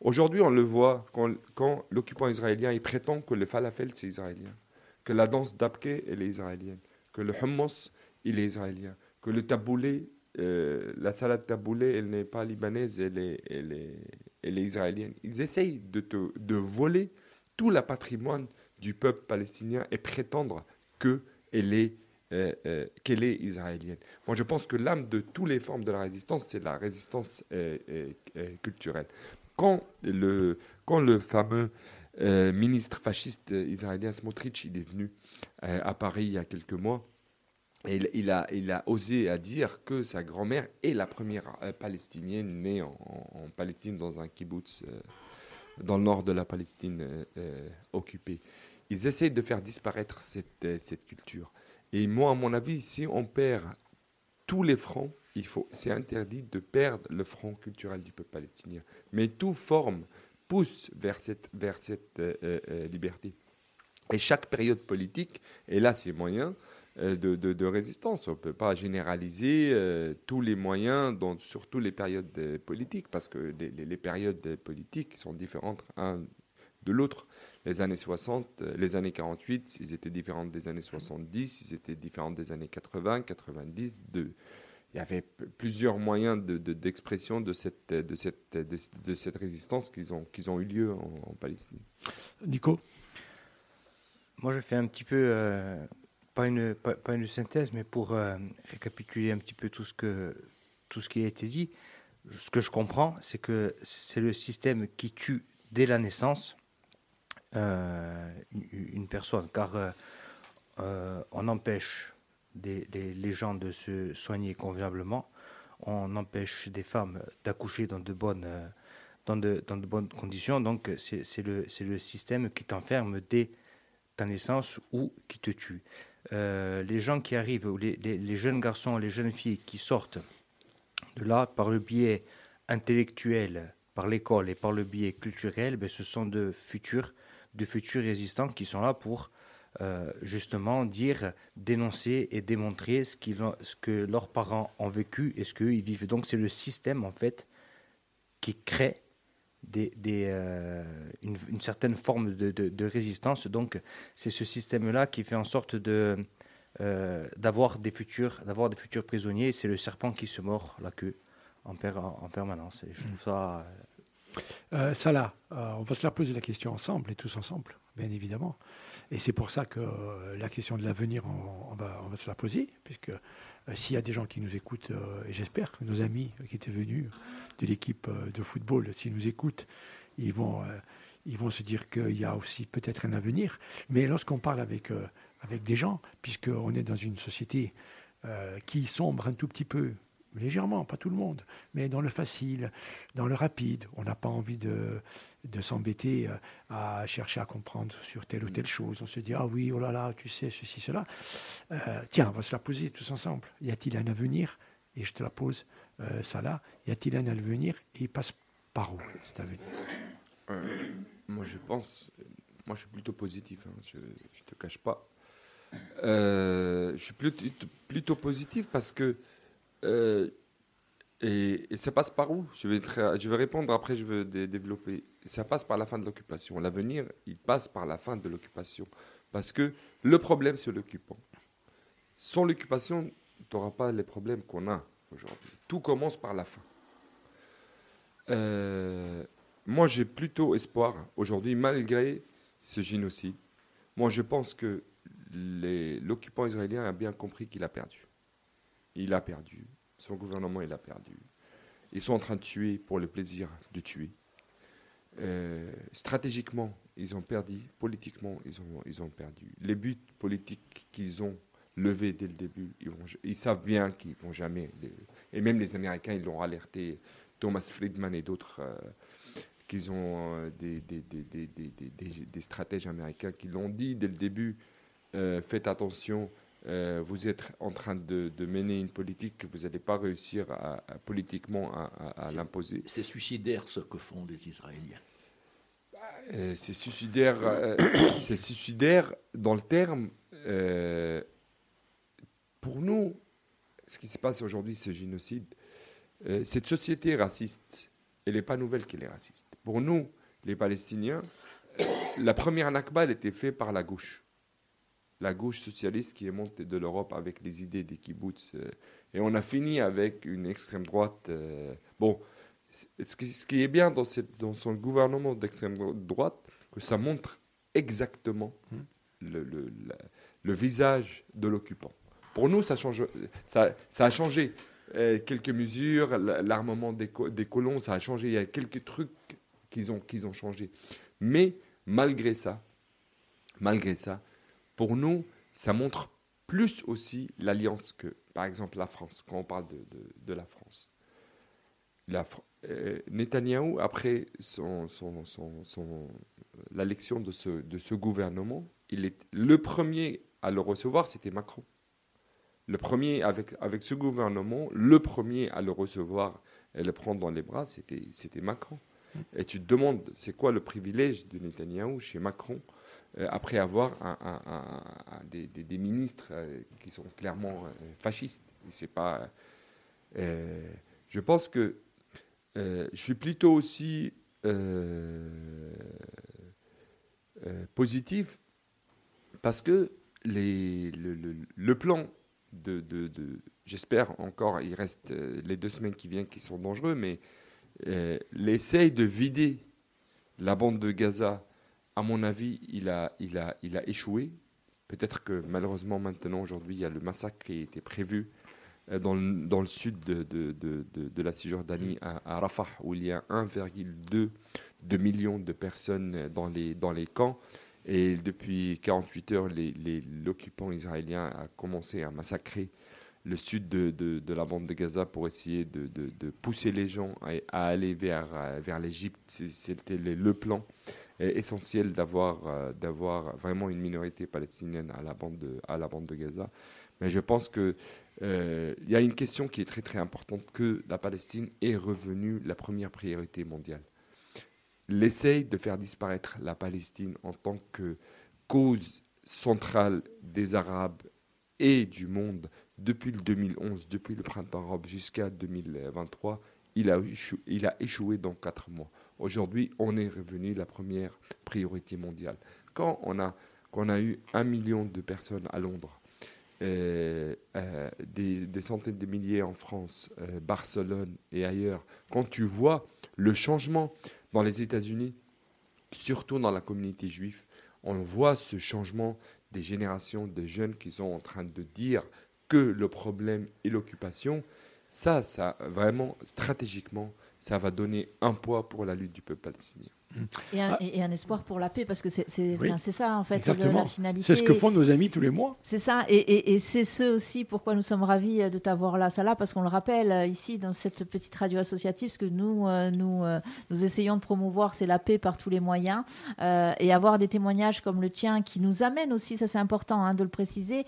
Aujourd'hui, on le voit quand, l'occupant israélien il prétend que le falafel c'est israélien, que la danse d'Abke elle est israélienne, que le hummus il est israélien, que le taboulé euh, la salade taboulé, elle n'est pas libanaise, elle est, elle est, elle est israélienne. Ils essayent de, te, de voler tout le patrimoine du peuple palestinien et prétendre que elle est, euh, euh, qu'elle est israélienne. Moi, je pense que l'âme de toutes les formes de la résistance, c'est la résistance culturelle. Quand le, fameux ministre fasciste israélien Smotrich est venu à Paris il y a quelques mois, il, a, osé à dire que sa grand-mère est la première euh, palestinienne née en, Palestine dans un kibbutz euh, dans le nord de la Palestine euh, occupée. Ils essayent de faire disparaître cette, cette, culture. Et moi, à mon avis, si on perd tous les fronts, il faut, c'est interdit de perdre le front culturel du peuple palestinien. Mais toute forme pousse vers cette, vers cette liberté. Et chaque période politique, et là, c'est moyen, euh, de, résistance. On ne peut pas généraliser euh, tous les moyens, dans, surtout les périodes politiques, parce que les, périodes politiques sont différentes un de l'autre. Les années 60, euh, les années 48, ils étaient différents des années 70, ils étaient différents des années 80, 90. De, il y avait plusieurs moyens d'expression de, cette, de, cette, de, cette résistance qu'ils ont, qu'ils ont eu lieu en, Palestine. Nico? Moi, je fais un petit peu pas une, pas, une synthèse, mais pour euh, récapituler un petit peu tout ce, que, tout ce qui a été dit, ce que je comprends, c'est que c'est le système qui tue dès la naissance euh, une, personne, car euh, on empêche des, les gens de se soigner convenablement, on empêche des femmes d'accoucher dans de bonnes dans de, dans de bonnes conditions. Donc, c'est le, le système qui t'enferme dès ta naissance ou qui te tue. Euh, les gens qui arrivent, les, les, jeunes garçons, les jeunes filles qui sortent de là par le biais intellectuel, par l'école et par le biais culturel, ben, ce sont de futurs, de futurs résistants qui sont là pour euh, justement dire, dénoncer et démontrer ce, ce, que leurs parents ont vécu et ce qu'ils vivent. Donc c'est le système en fait qui crée euh, une, certaine forme de, résistance. Donc, c'est ce système-là qui fait en sorte euh, d'avoir des futurs d'avoir des futurs prisonniers. C'est le serpent qui se mord la queue en, en permanence. Et je trouve ça. Là, on va se la poser la question ensemble et tous ensemble, bien évidemment. Et c'est pour ça que la question de l'avenir, on, va, se la poser, puisque s'il y a des gens qui nous écoutent, et j'espère que nos amis qui étaient venus de l'équipe euh, de football, s'ils nous écoutent, ils vont, euh, ils vont se dire qu'il y a aussi peut-être un avenir. Mais lorsqu'on parle avec, euh, avec des gens, puisqu'on est dans une société qui sombre un tout petit peu, légèrement, pas tout le monde, mais dans le facile, dans le rapide, on n'a pas envie de, de s'embêter à chercher à comprendre sur telle ou telle chose. On se dit, ah oui, oh là là, tu sais, ceci, cela. tiens, on va se la poser tous ensemble. Y a-t-il un avenir? Et je te la pose euh, ça là, y a-t-il un avenir? Et il passe par où cet avenir? Euh, Moi je pense, moi je suis plutôt positif, hein, je ne te cache pas. Euh, je suis plutôt, plutôt, positif parce que et, ça passe par où? Je vais, je vais répondre après, je vais développer. Ça passe par la fin de l'occupation. L'avenir, il passe par la fin de l'occupation. Parce que le problème, c'est l'occupant. Sans l'occupation, tu n'auras pas les problèmes qu'on a aujourd'hui. Tout commence par la fin. Euh, moi, j'ai plutôt espoir aujourd'hui, malgré ce génocide. Moi, je pense que l'occupant israélien a bien compris qu'il a perdu. Il a perdu. Son gouvernement, il a perdu. Ils sont en train de tuer pour le plaisir de tuer. Euh, stratégiquement, ils ont perdu. Politiquement, ils ont, ils ont perdu. Les buts politiques qu'ils ont levés dès le début, ils, vont, ils savent bien qu'ils vont jamais. et même les Américains, ils l'ont alerté. Thomas Friedman et d'autres, euh, qu'ils ont euh, des, des, des, des, stratèges américains qui l'ont dit dès le début. faites attention euh, vous êtes en train de, mener une politique que vous n'allez pas réussir à, politiquement à, l'imposer. C'est suicidaire ce que font les Israéliens. Euh, c'est suicidaire, euh, c'est suicidaire dans le terme. pour nous, ce qui se passe aujourd'hui, ce génocide, cette société raciste, elle n'est pas nouvelle qu'elle est raciste. Pour nous, les Palestiniens, la première Nakba, elle était faite par la gauche la gauche socialiste qui est montée de l'Europe avec les idées des kibbutz. Euh, et on a fini avec une extrême droite. Euh, bon, ce qui, est bien dans, cette, dans son gouvernement d'extrême droite, que ça montre exactement hmm. le, le, le, visage de l'occupant. Pour nous, ça, change, ça, ça a changé. Euh, quelques mesures, l'armement des, des, colons, ça a changé. Il y a quelques trucs qu'ils ont, qu'ils ont changé. Mais malgré ça, malgré ça, pour nous, ça montre plus aussi l'alliance que, par exemple, la France, quand on parle de, la France. La, euh, Netanyahou, après son, l'élection de ce, de ce gouvernement, il est, le premier à le recevoir, c'était Macron. Le premier, avec, avec ce gouvernement, le premier à le recevoir et le prendre dans les bras, c'était, Macron. Et tu te demandes, c'est quoi le privilège de Netanyahou chez Macron euh, après avoir des, ministres euh, qui sont clairement euh, fascistes? C'est pas. je pense que je suis plutôt aussi positif parce que le, plan de, j'espère encore, il reste les deux semaines qui viennent qui sont dangereux, mais l'essai de vider la bande de Gaza à mon avis, il a, il a, il a échoué. Peut-être que malheureusement maintenant, aujourd'hui, il y a le massacre qui était prévu euh, dans le, dans le sud de, la Cisjordanie, à, Rafah, où il y a 1,2 millions de personnes dans les, camps. Et depuis 48 heures, l'occupant israélien a commencé à massacrer le sud de, la bande de Gaza pour essayer de, pousser les gens à, aller vers, vers l'Égypte. C'était le plan essentiel d'avoir euh, vraiment une minorité palestinienne à la bande de Gaza. Mais je pense qu'il euh, y a une question qui est très très importante que la Palestine est revenue la première priorité mondiale. L'essai de faire disparaître la Palestine en tant que cause centrale des Arabes et du monde depuis le 2011, depuis le printemps arabe jusqu'à 2023, il a, échoué, il a échoué dans quatre mois. Aujourd'hui, on est revenu la première priorité mondiale. Quand on a, a eu un million de personnes à Londres, euh, euh, des, centaines de milliers en France, euh, Barcelone et ailleurs, quand tu vois le changement dans les États-Unis, surtout dans la communauté juive, on voit ce changement des générations de jeunes qui sont en train de dire que le problème est l'occupation. Ça, ça, vraiment, stratégiquement, ça va donner un poids pour la lutte du peuple palestinien. Et un, et un, espoir pour la paix, parce que c'est ça en fait la finalité. C'est ce que font nos amis tous les mois. C'est ça, et, et c'est ce aussi pourquoi nous sommes ravis de t'avoir là, là, parce qu'on le rappelle euh, ici dans cette petite radio associative, ce que nous, euh, nous, euh, nous essayons de promouvoir, c'est la paix par tous les moyens, et avoir des témoignages comme le tien qui nous amènent aussi, ça c'est important hein, de le préciser,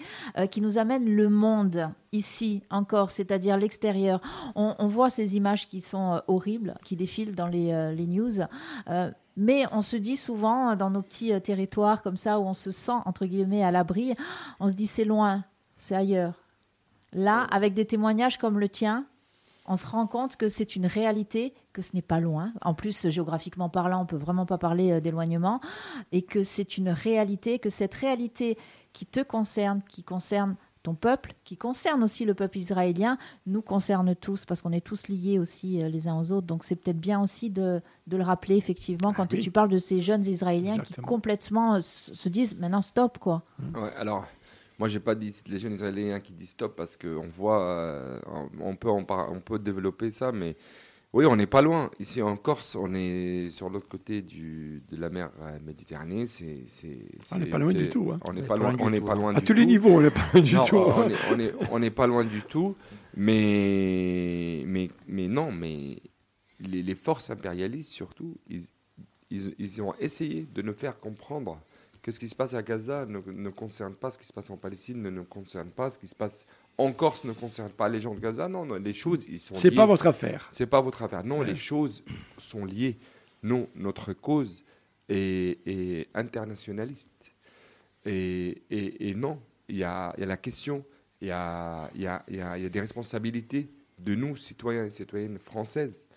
qui nous amènent le monde ici encore, c'est-à-dire l'extérieur. On, voit ces images qui sont horribles, qui défilent dans les, les news. Mais on se dit souvent, dans nos petits euh, territoires comme ça, où on se sent, entre guillemets, à l'abri, on se dit c'est loin, c'est ailleurs. Là, avec des témoignages comme le tien, on se rend compte que c'est une réalité, que ce n'est pas loin. En plus, géographiquement parlant, on peut vraiment pas parler euh, d'éloignement, et que c'est une réalité, que cette réalité qui te concerne, qui concerne ton peuple, qui concerne aussi le peuple israélien, nous concerne tous, parce qu'on est tous liés aussi euh, les uns aux autres. Donc c'est peut-être bien aussi de, le rappeler, effectivement, ah quand tu parles de ces jeunes Israéliens qui complètement se disent maintenant stop, quoi. Ouais, alors, moi, j'ai pas dit les jeunes Israéliens qui disent stop, parce qu'on voit, euh, on, peut on peut développer ça, mais oui, on n'est pas loin. Ici en Corse, on est sur l'autre côté du, de la mer euh, Méditerranée. C'est, on n'est pas loin du tout. Hein. On n'est pas, loin, on n'est pas loin à tous les niveaux, on n'est pas loin du tout. On n'est pas loin du tout. Mais, mais, mais non, mais les, les forces impérialistes, surtout, ils, ils, ils, ont essayé de nous faire comprendre que ce qui se passe à Gaza ne, ne concerne pas ce qui se passe en Palestine, ne, ne concerne pas ce qui se passe en Corse ne concerne pas les gens de Gaza. Non, non les choses, ils sont. C'est pas votre affaire. C'est pas votre affaire. Non, les choses sont liées. Non, notre cause est, internationaliste. Et, et, non, il y a, y a, la question, il y a, y, a, y a, des responsabilités de nous, citoyens et citoyennes françaises,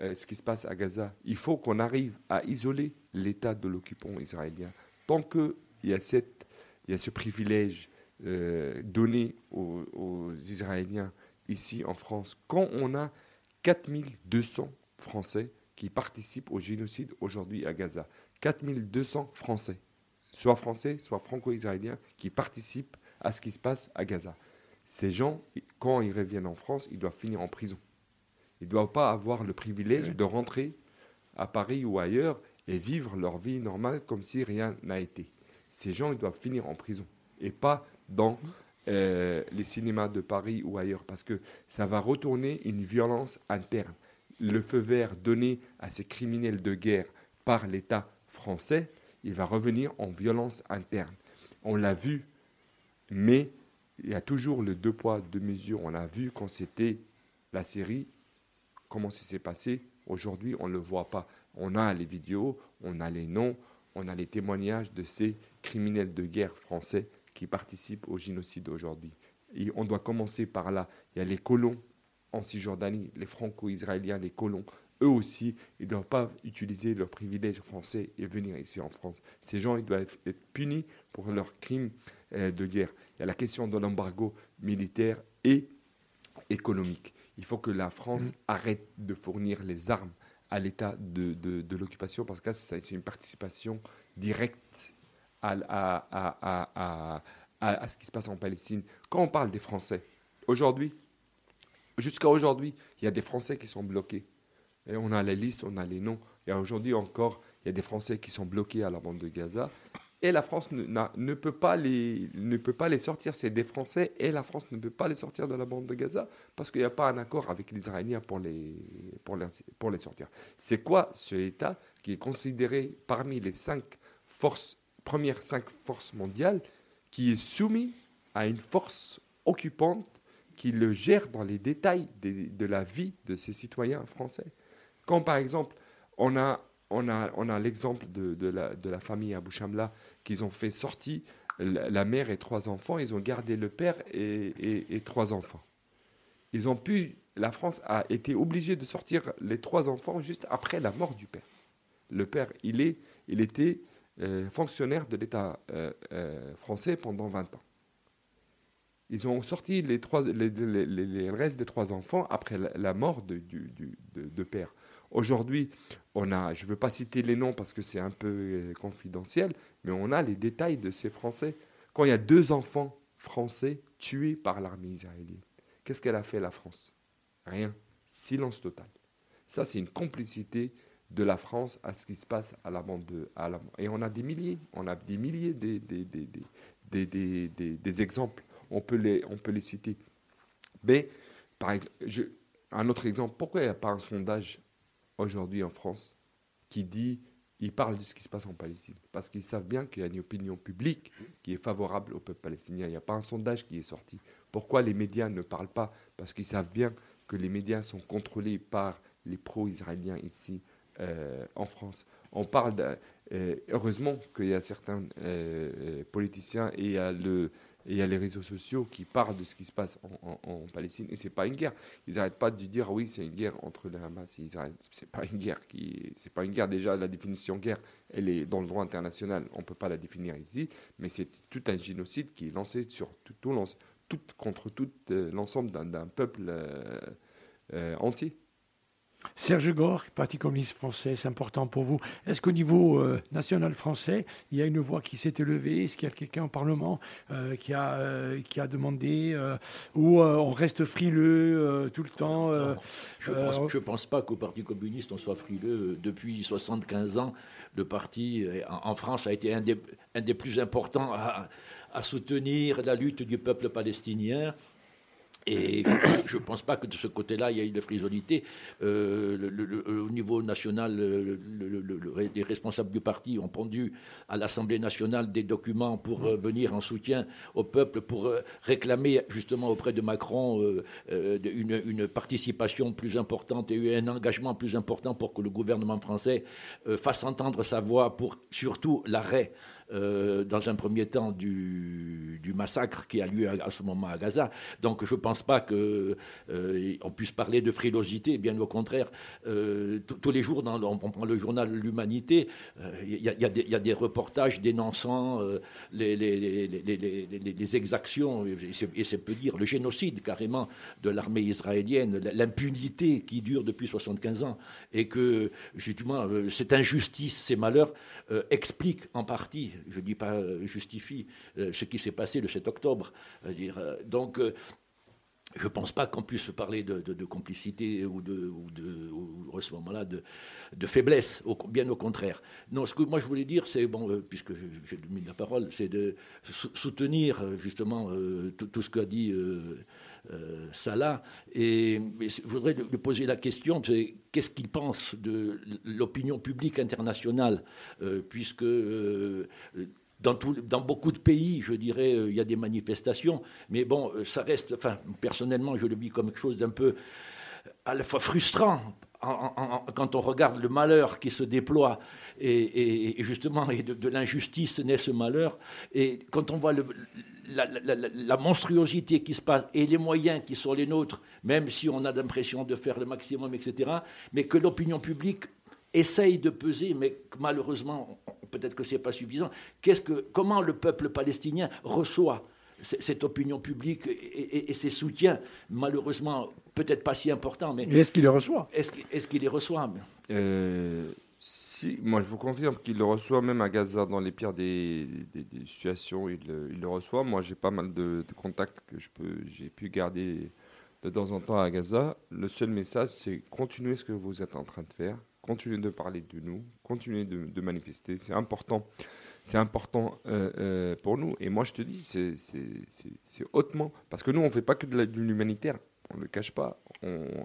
euh, ce qui se passe à Gaza. Il faut qu'on arrive à isoler l'État de l'occupant israélien. Tant qu'il y, a cette, y a ce privilège euh, donné aux, Israéliens ici en France, quand on a 4200 Français qui participent au génocide aujourd'hui à Gaza. 4200 Français, soit Français, soit franco-israéliens, qui participent à ce qui se passe à Gaza. Ces gens, quand ils reviennent en France, ils doivent finir en prison. Ils ne doivent pas avoir le privilège de rentrer à Paris ou ailleurs et vivre leur vie normale comme si rien n'a été. Ces gens, ils doivent finir en prison et pas dans euh, les cinémas de Paris ou ailleurs, parce que ça va retourner une violence interne. Le feu vert donné à ces criminels de guerre par l'État français, il va revenir en violence interne. On l'a vu, mais il y a toujours le deux poids, deux mesures. On l'a vu quand c'était la série, comment ça s'est passé? Aujourd'hui, on ne le voit pas. On a les vidéos, on a les noms, on a les témoignages de ces criminels de guerre français qui participent au génocide aujourd'hui. Et on doit commencer par là. Il y a les colons en Cisjordanie, les franco-israéliens, les colons. Eux aussi, ils ne doivent pas utiliser leurs privilèges français et venir ici en France. Ces gens, ils doivent être punis pour leurs crimes euh, de guerre. Il y a la question de l'embargo militaire et économique. Il faut que la France mm. arrête de fournir les armes à l'état de, de, de l'occupation parce que c'est une participation directe à, ce qui se passe en Palestine. Quand on parle des Français, aujourd'hui, jusqu'à aujourd'hui, il y a des Français qui sont bloqués. On a la liste, on a les noms. Et aujourd'hui encore, il y a des Français qui sont bloqués à la bande de Gaza. Et la France ne, ne, peut, pas les, ne peut pas les sortir. C'est des Français et la France ne peut pas les sortir de la bande de Gaza parce qu'il n'y a pas un accord avec les Israéliens pour les, pour les, pour les sortir. C'est quoi ce État qui est considéré parmi les cinq forces première cinq forces mondiales, qui est soumis à une force occupante qui le gère dans les détails de, la vie de ses citoyens français. Quand par exemple, on a, on a, on a l'exemple de, de, la, de la famille Abou Shamla, qu'ils ont fait sortir la, mère et trois enfants, ils ont gardé le père et, et, trois enfants. Ils ont pu, la France a été obligée de sortir les trois enfants juste après la mort du père. Le père, il, est, il était fonctionnaires de l'État euh, euh, français pendant 20 ans. Ils ont sorti les, trois, les, restes des trois enfants après la, mort de, du, de, père. Aujourd'hui, on a, je ne veux pas citer les noms parce que c'est un peu confidentiel, mais on a les détails de ces Français. Quand il y a deux enfants français tués par l'armée israélienne, qu'est-ce qu'elle a fait la France? Rien. Silence total. Ça, c'est une complicité de la France à ce qui se passe à la bande de... Et on a des milliers, on a des milliers des, des, des, des exemples, on peut, les, on peut les citer. Mais, par exemple, un autre exemple, pourquoi il n'y a pas un sondage aujourd'hui en France qui dit, il parle de ce qui se passe en Palestine? Parce qu'ils savent bien qu'il y a une opinion publique qui est favorable au peuple palestinien. Il n'y a pas un sondage qui est sorti. Pourquoi les médias ne parlent pas? Parce qu'ils savent bien que les médias sont contrôlés par les pro-israéliens ici euh, en France. On parle, euh, heureusement qu'il y a certains euh, politiciens et il y, a les réseaux sociaux qui parlent de ce qui se passe en, Palestine. Et c'est pas une guerre. Ils n'arrêtent pas de dire oui, c'est une guerre entre le Hamas et Israël. C'est pas une guerre c'est pas une guerre. Déjà, la définition guerre, elle est dans le droit international. On peut pas la définir ici, mais c'est tout un génocide qui est lancé sur tout, tout, contre tout l'ensemble d'un peuple entier. Serge Gore, Parti communiste français, c'est important pour vous. Est-ce qu'au niveau euh, national français, il y a une voix qui s'est élevée? Est-ce qu'il y a quelqu'un au Parlement euh, qui, a, euh, qui a demandé Ou on reste frileux tout le temps Je ne pense, pas qu'au Parti communiste on soit frileux. Depuis 75 ans, le parti en, France a été un des, un des plus importants à, à soutenir la lutte du peuple palestinien. Et je ne pense pas que de ce côté-là, il y ait de frisonnité. Euh, au niveau national, les responsables du parti ont pondu à l'Assemblée nationale des documents pour euh, venir en soutien au peuple, pour euh, réclamer justement auprès de Macron une, une, participation plus importante et un engagement plus important pour que le gouvernement français fasse entendre sa voix pour surtout l'arrêt euh, dans un premier temps du, massacre qui a lieu à, ce moment à Gaza. Donc je ne pense pas qu'on euh, puisse parler de frilosité, bien au contraire. Euh, tous les jours, on, prend le journal L'Humanité, il y, a des reportages dénonçant les, exactions, et c'est peut dire le génocide carrément de l'armée israélienne, l'impunité qui dure depuis 75 ans, et que justement cette injustice, ces malheurs expliquent en partie je ne dis pas euh, justifie euh, ce qui s'est passé le 7 octobre. Euh, donc, je ne pense pas qu'on puisse parler de, complicité ou, de, ou, ce moment-là de, faiblesse, bien au contraire. Non, ce que moi je voulais dire, c'est, bon, puisque j'ai mis la parole, c'est de soutenir justement tout, ce qu'a dit Salah. Et, je voudrais lui poser la question, qu'est-ce qu'il pense de l'opinion publique internationale, euh, puisque euh, dans, beaucoup de pays, je dirais, euh, il y a des manifestations, mais bon, ça reste, enfin, personnellement, je le vis comme quelque chose d'un peu à la fois frustrant quand on regarde le malheur qui se déploie. Et, justement et de, l'injustice naît ce malheur. Et quand on voit le, la, monstruosité qui se passe et les moyens qui sont les nôtres, même si on a l'impression de faire le maximum, etc., mais que l'opinion publique essaye de peser, mais malheureusement, peut-être que ce n'est pas suffisant. Qu'est-ce que, comment le peuple palestinien reçoit cette opinion publique et, ses soutiens, malheureusement, peut-être pas si importants, mais... est-ce qu'il les reçoit? Est-ce qu'il les reçoit euh, moi je vous confirme qu'il le reçoit même à Gaza dans les pires des, situations, il, le reçoit. Moi j'ai pas mal de, contacts que j'ai pu garder de temps en temps à Gaza. Le seul message c'est continuez ce que vous êtes en train de faire, continuez de parler de nous, continuez de, manifester. C'est important, c'est important euh, euh, pour nous. Et moi je te dis, c'est hautement parce que nous on fait pas que de l'humanitaire on ne le cache pas.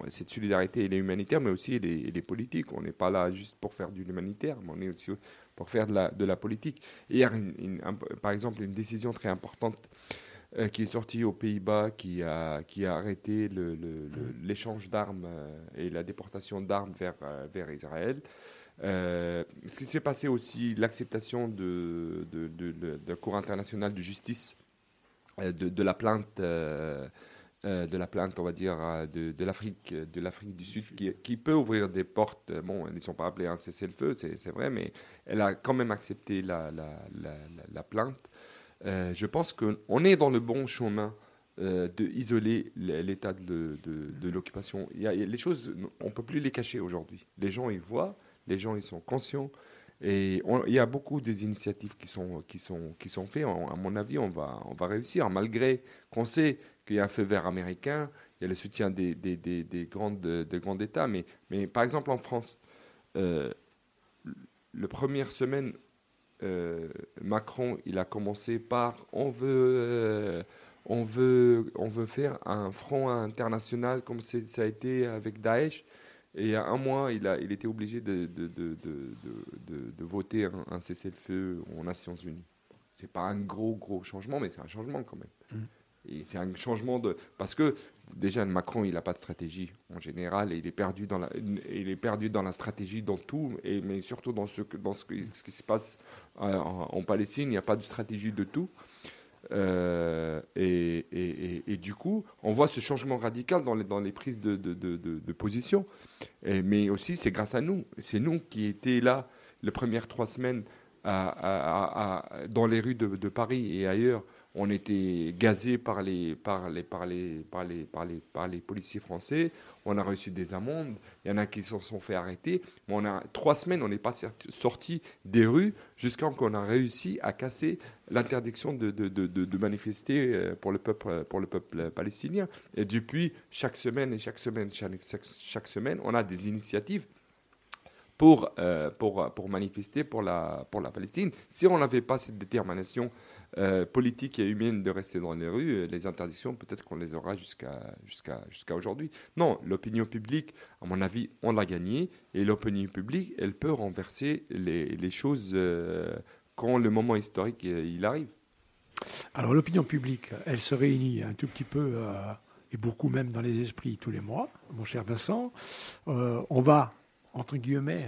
cette solidarité, elle est humanitaire, mais aussi elle est, politique. On n'est pas là juste pour faire de l'humanitaire, mais on est aussi pour faire de la, de politique. A par exemple une décision très importante euh, qui est sortie aux Pays-Bas, qui a, qui a arrêté l'échange d'armes euh, et la déportation d'armes vers, euh, vers Israël. ce qui s'est passé aussi, l'acceptation de, de, de, la Cour internationale de justice de, la plainte euh, de la plainte, on va dire, euh, de, l'Afrique, de l'Afrique du Sud, qui, peut ouvrir des portes. Euh, bon, elles ne sont pas appelées un cessez-le-feu, c'est vrai, mais elle a quand même accepté la, la, plainte. je pense qu'on est dans le bon chemin euh, d'isoler l'état de, de, l'occupation. Les choses, on ne peut plus les cacher aujourd'hui. Les gens, ils voient, les gens, ils sont conscients. Et il y a beaucoup des initiatives qui sont, qui sont, qui sont faites. à mon avis, on va, on va réussir, malgré qu'on sait qu'il y a un feu vert américain, il y a le soutien des, des, des, des grandes, des grands États. Mais, par exemple, en France, euh, la première semaine, euh, Macron, il a commencé par on veut, euh, on veut, on veut faire un front international comme ça a été avec Daesh. Et il y a un mois, il, était obligé de, voter un, cessez-le-feu aux Nations Unies. C'est pas un gros, gros changement, mais c'est un changement quand même. Mmh. C'est un changement de. Parce que déjà, Macron, il n'a pas de stratégie en général, et il est perdu dans la, il est perdu dans la stratégie, dans tout, et, mais surtout dans, ce, dans ce, qui se passe euh, en, Palestine, il n'y a pas de stratégie de tout. Euh, et, et, et, du coup, on voit ce changement radical dans les, dans les prises de, de, de, position. mais aussi, c'est grâce à nous. C'est nous qui étions là les premières trois semaines dans les rues de, Paris et ailleurs on était gazé par les, par les, par les, par les, par les, par les policiers français. On a reçu des amendes. Il y en a qui se sont fait arrêter. Mais on a trois semaines, on n'est pas sorti des rues jusqu'à ce qu'on a réussi à casser l'interdiction de, de, de, de, manifester euh, pour le peuple, pour le peuple palestinien. Et depuis, chaque semaine et chaque semaine, chaque semaine, on a des initiatives pour, euh, pour, pour manifester pour la, pour la Palestine. Si on n'avait pas cette détermination euh, politique et humaine de rester dans les rues, euh, les interdictions, peut-être qu'on les aura jusqu'à jusqu'à jusqu'à aujourd'hui. Non, l'opinion publique, à mon avis, on l'a gagnée, et l'opinion publique, elle peut renverser les, les choses quand le moment historique il arrive. Alors l'opinion publique, elle se réunit un tout petit peu, et beaucoup même dans les esprits tous les mois, mon cher Vincent. on va entre guillemets,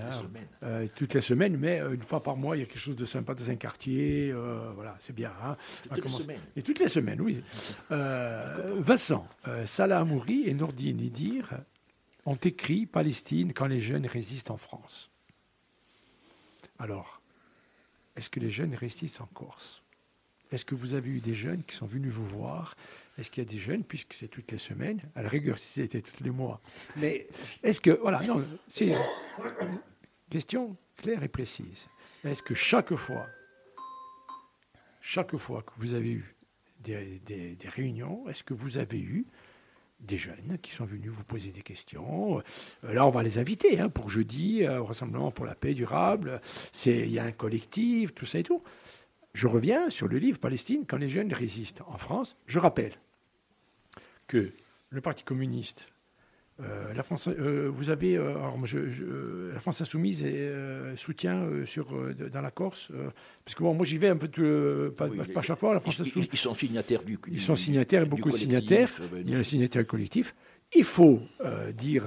toutes, les semaines, euh, mais euh, une fois par mois, il y a quelque chose de sympa dans un quartier. Euh, voilà, c'est bien. Hein. Toutes les semaines. Et toutes les semaines, oui. Vincent, Salah Amouri et Nordine Idir ont écrit Palestine quand les jeunes résistent en France. Alors, est-ce que les jeunes résistent en Corse? Est-ce que vous avez eu des jeunes qui sont venus vous voir est-ce qu'il y a des jeunes, puisque c'est toutes les semaines, à la rigueur si c'était tous les mois, mais est-ce que, voilà, non, c'est une question claire et précise. Est-ce que chaque fois, chaque fois que vous avez eu des, des, réunions, est-ce que vous avez eu des jeunes qui sont venus vous poser des questions? Là, on va les inviter hein, pour jeudi, euh, au Rassemblement pour la paix durable. Il y a un collectif, tout ça et tout. Je reviens sur le livre Palestine quand les jeunes résistent en France. Je rappelle que le Parti communiste, euh, la France, euh, vous avez, euh, la France insoumise et, soutient sur, dans la Corse, parce que bon, moi j'y vais un peu, pas, pas, chaque fois. La France ils, ils, sont signataires du. Ils sont signataires, beaucoup de signataires. Il y a le signataire collectif. Il faut dire,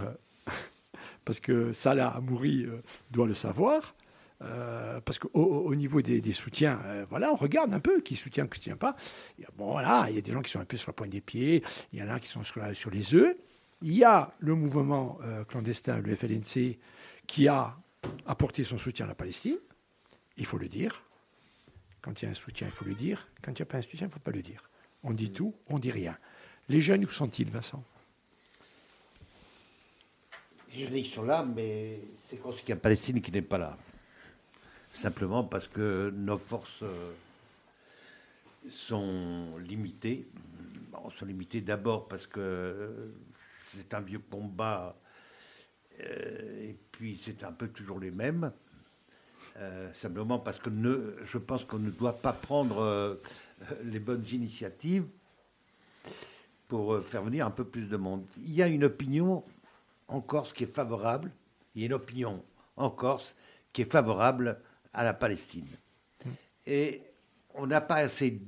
parce que Salah Amouri doit le savoir, euh, parce qu'au au niveau des, soutiens, euh, voilà, on regarde un peu qui soutient, qui ne soutient pas. bon, voilà, il y a des gens qui sont un peu sur la pointe des pieds, il y en a qui sont sur, les œufs. Il y a le mouvement euh, clandestin, le FLNC, qui a apporté son soutien à la Palestine. Il faut le dire. Quand il y a un soutien, il faut le dire. Quand il n'y a pas un soutien, il ne faut pas le dire. On dit tout, on dit rien. Les jeunes, où sont-ils, Vincent? Les jeunes, ils sont là, mais c'est quand qu'il y a Palestine qui n'est pas là simplement parce que nos forces euh, sont limitées. Bon, sont limitées d'abord parce que c'est un vieux combat euh, et puis c'est un peu toujours les mêmes. Euh, simplement parce que ne, je pense qu'on ne doit pas prendre les bonnes initiatives pour faire venir un peu plus de monde. Il y a une opinion en Corse qui est favorable, il y a une opinion en Corse qui est favorable à la Palestine. Et on n'a pas assez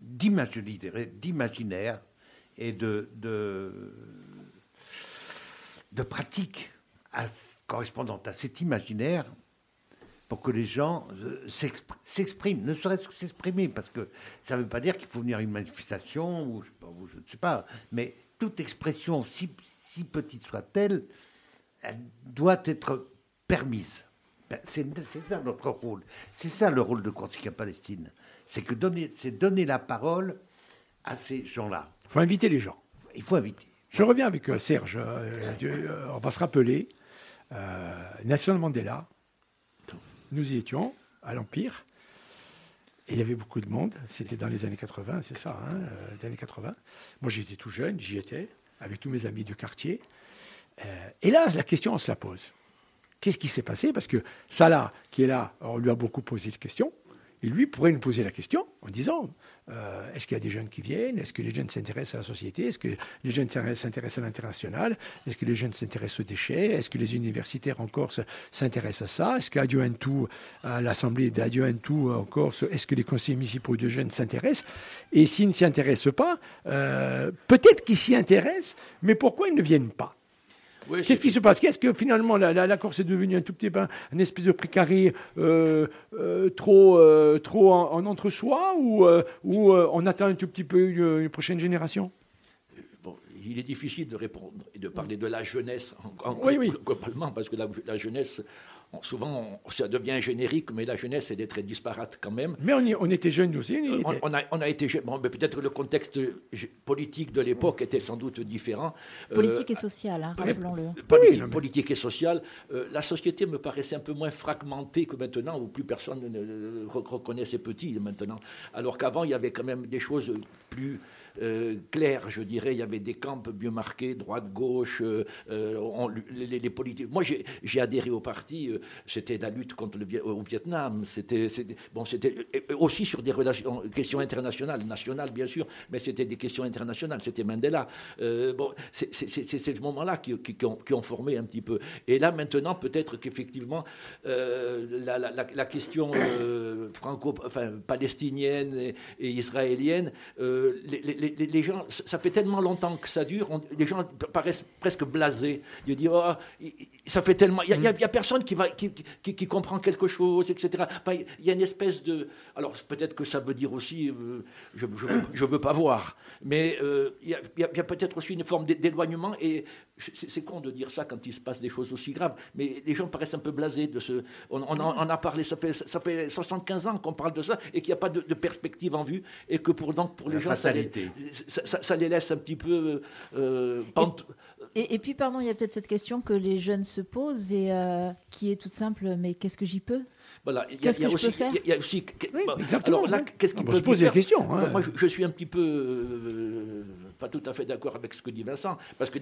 d'imaginaire et de, de, de pratique correspondant à cet imaginaire pour que les gens euh, s'expriment, ne serait-ce que s'exprimer, parce que ça ne veut pas dire qu'il faut venir à une manifestation, ou je ne sais pas, mais toute expression, si, si petite soit-elle, elle doit être permise. Ben, c'est ça notre rôle. C'est ça le rôle de Corsica Palestine. C'est que donner, c'est donner la parole à ces gens-là. Il faut inviter les gens. Il faut inviter. Je reviens avec euh, Serge. Euh, euh, on va se rappeler. Nelson Mandela, nous y étions à l'Empire. Et il y avait beaucoup de monde. C'était dans les années 80, c'est ça, hein, les années 80. Moi, j'étais tout jeune, j'y étais, avec tous mes amis du quartier. et là, la question, on se la pose. Qu'est-ce qui s'est passé? Parce que Salah, qui est là, on lui a beaucoup posé de questions. Et lui pourrait nous poser la question en disant euh, est-ce qu'il y a des jeunes qui viennent? Est-ce que les jeunes s'intéressent à la société? Est-ce que les jeunes s'intéressent à l'international? Est-ce que les jeunes s'intéressent aux déchets? Est-ce que les universitaires en Corse s'intéressent à ça? Est-ce qu'à à l'Assemblée tout en Corse, est-ce que les conseillers municipaux de jeunes s'intéressent? Et s'ils ne s'y intéressent pas, euh, peut-être qu'ils s'y intéressent, mais pourquoi ils ne viennent pas? Qu'est-ce qui se passe? Qu'est-ce que finalement la, Corse est devenue un tout petit peu un, espèce de précaré euh, euh, trop, euh, trop en, entre-soi ou, ou on attend un tout petit peu une, prochaine génération? Bon, il est difficile de répondre et de parler de la jeunesse en, oui, oui. globalement, parce que la jeunesse, souvent, ça devient générique, mais la jeunesse, elle est très disparate quand même. Mais on, était jeunes aussi. On, a, on, a, été jeunes. Bon, peut-être le contexte politique de l'époque était sans doute différent. Euh, politique et social, hein, rappelons-le. Politique, et social. Euh, la société me paraissait un peu moins fragmentée que maintenant, où plus personne ne reconnaît ses petits maintenant. Alors qu'avant, il y avait quand même des choses plus euh, clair, je dirais. Il y avait des camps bien marqués, droite, gauche, euh, euh, les, politiques. Moi, j'ai adhéré au parti. c'était la lutte contre le au Vietnam. C'était bon, aussi sur des relations, questions internationales, nationales bien sûr, mais c'était des questions internationales. C'était Mandela. bon, c'est ce moment-là qui, ont, formé un petit peu. Et là, maintenant, peut-être qu'effectivement, la, question franco, enfin, palestinienne et, israélienne, gens, ça fait tellement longtemps que ça dure, les gens paraissent presque blasés. Ils disent, oh, ça fait tellement. Il n'y a, personne qui, va, qui, qui, comprend quelque chose, etc. il y a une espèce de. Alors, peut-être que ça veut dire aussi, euh, je ne veux, pas voir, mais euh, il y a, a peut-être aussi une forme d'éloignement, et c'est con de dire ça quand il se passe des choses aussi graves, mais les gens paraissent un peu blasés de ce. On, on, a parlé, ça fait, ça fait 75 ans qu'on parle de ça, et qu'il n'y a pas de, perspective en vue, et que pour, donc, pour les gens, ça les, ça, les, laisse un petit peu. Euh, et, puis, pardon, il y a peut-être cette question que les jeunes se posent, et euh, qui est toute simple mais qu'est-ce que j'y peux? Voilà, qu'est-ce que je peux faire Il y a aussi. alors là, qu'est-ce qu'on peut se poser la question hein. Moi, je, suis un petit peu euh, pas tout à fait d'accord avec ce que dit Vincent, parce que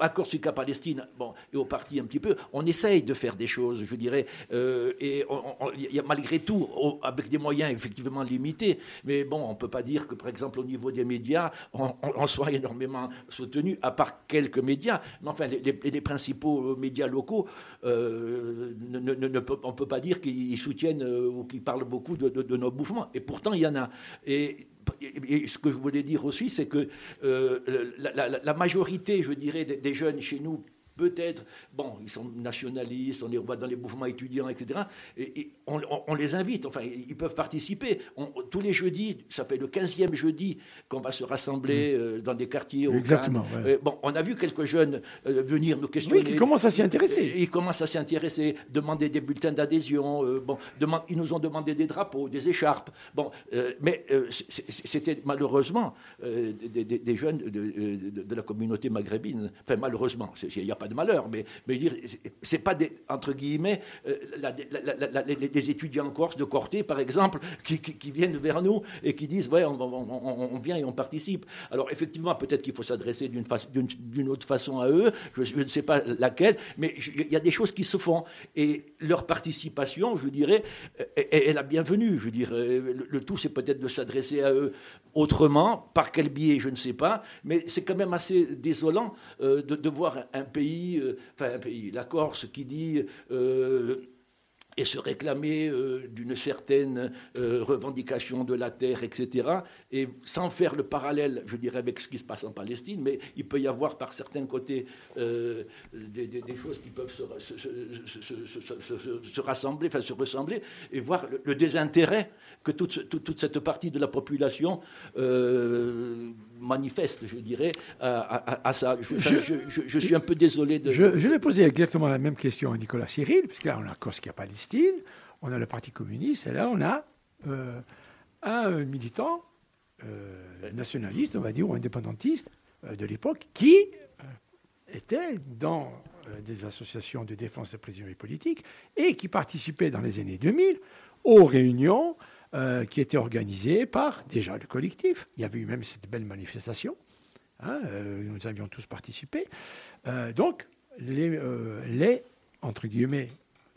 accord sur cas Palestine, bon, et au parti un petit peu, on essaye de faire des choses, je dirais, euh, et il y a malgré tout, avec des moyens effectivement limités, mais bon, on peut pas dire que par exemple au niveau des médias, on, soit énormément soutenu, à part quelques médias, mais enfin les, principaux médias locaux, euh, ne, on peut pas dire qu'ils soutiennent euh, ou qu'ils parlent beaucoup de, nos mouvements, et pourtant il y en a. Et et ce que je voulais dire aussi, c'est que euh, la, majorité, je dirais, des jeunes chez nous peut-être, bon, ils sont nationalistes, on les voit dans les mouvements étudiants, etc. Et, on, les invite, enfin, ils peuvent participer. tous les jeudis, ça fait le 15e jeudi qu'on va se rassembler mmh. euh, dans des quartiers. Exactement. Euh, bon, on a vu quelques jeunes euh, venir nous questionner. Oui, qui commencent à s'y intéresser. Ils commencent à s'y intéresser, demander des bulletins d'adhésion. bon, ils nous ont demandé des drapeaux, des écharpes. Bon, mais c'était malheureusement des, jeunes de, de, la communauté maghrébine. Enfin, malheureusement, il n'y a pas de malheur, mais, mais dire, c'est pas des, entre guillemets, euh, les, étudiants Corse de Corté, par exemple, qui, viennent vers nous et qui disent, ouais, on, vient et on participe. Alors effectivement, peut-être qu'il faut s'adresser d'une autre façon à eux, je, ne sais pas laquelle, mais il y a des choses qui se font. Et leur participation, je dirais, est, la bienvenue. Je dirais, le, tout, c'est peut-être de s'adresser à eux autrement, par quel biais, je ne sais pas, mais c'est quand même assez désolant euh, de voir un pays euh, enfin un pays, la Corse, qui dit euh, et se réclamer euh, d'une certaine revendication de la terre, etc. Et sans faire le parallèle, je dirais, avec ce qui se passe en Palestine, mais il peut y avoir par certains côtés des, choses qui peuvent se, se, rassembler, enfin se ressembler, et voir le, désintérêt que toute, cette partie de la population manifeste, je dirais, à, ça. Je, suis un peu désolé de... Je, vais poser exactement la même question à Nicolas Cyril, puisque là, on a Corse qui a Palestine, on a le Parti communiste, et là, on a euh, un militant euh, nationaliste, on va dire, ou indépendantiste euh, de l'époque, qui était dans des associations de défense des prisonniers politiques et qui participait dans les années 2000 aux réunions euh, qui était organisé par déjà le collectif. Il y avait eu même cette belle manifestation. Hein, euh, nous avions tous participé. Euh, donc, les, les, entre guillemets,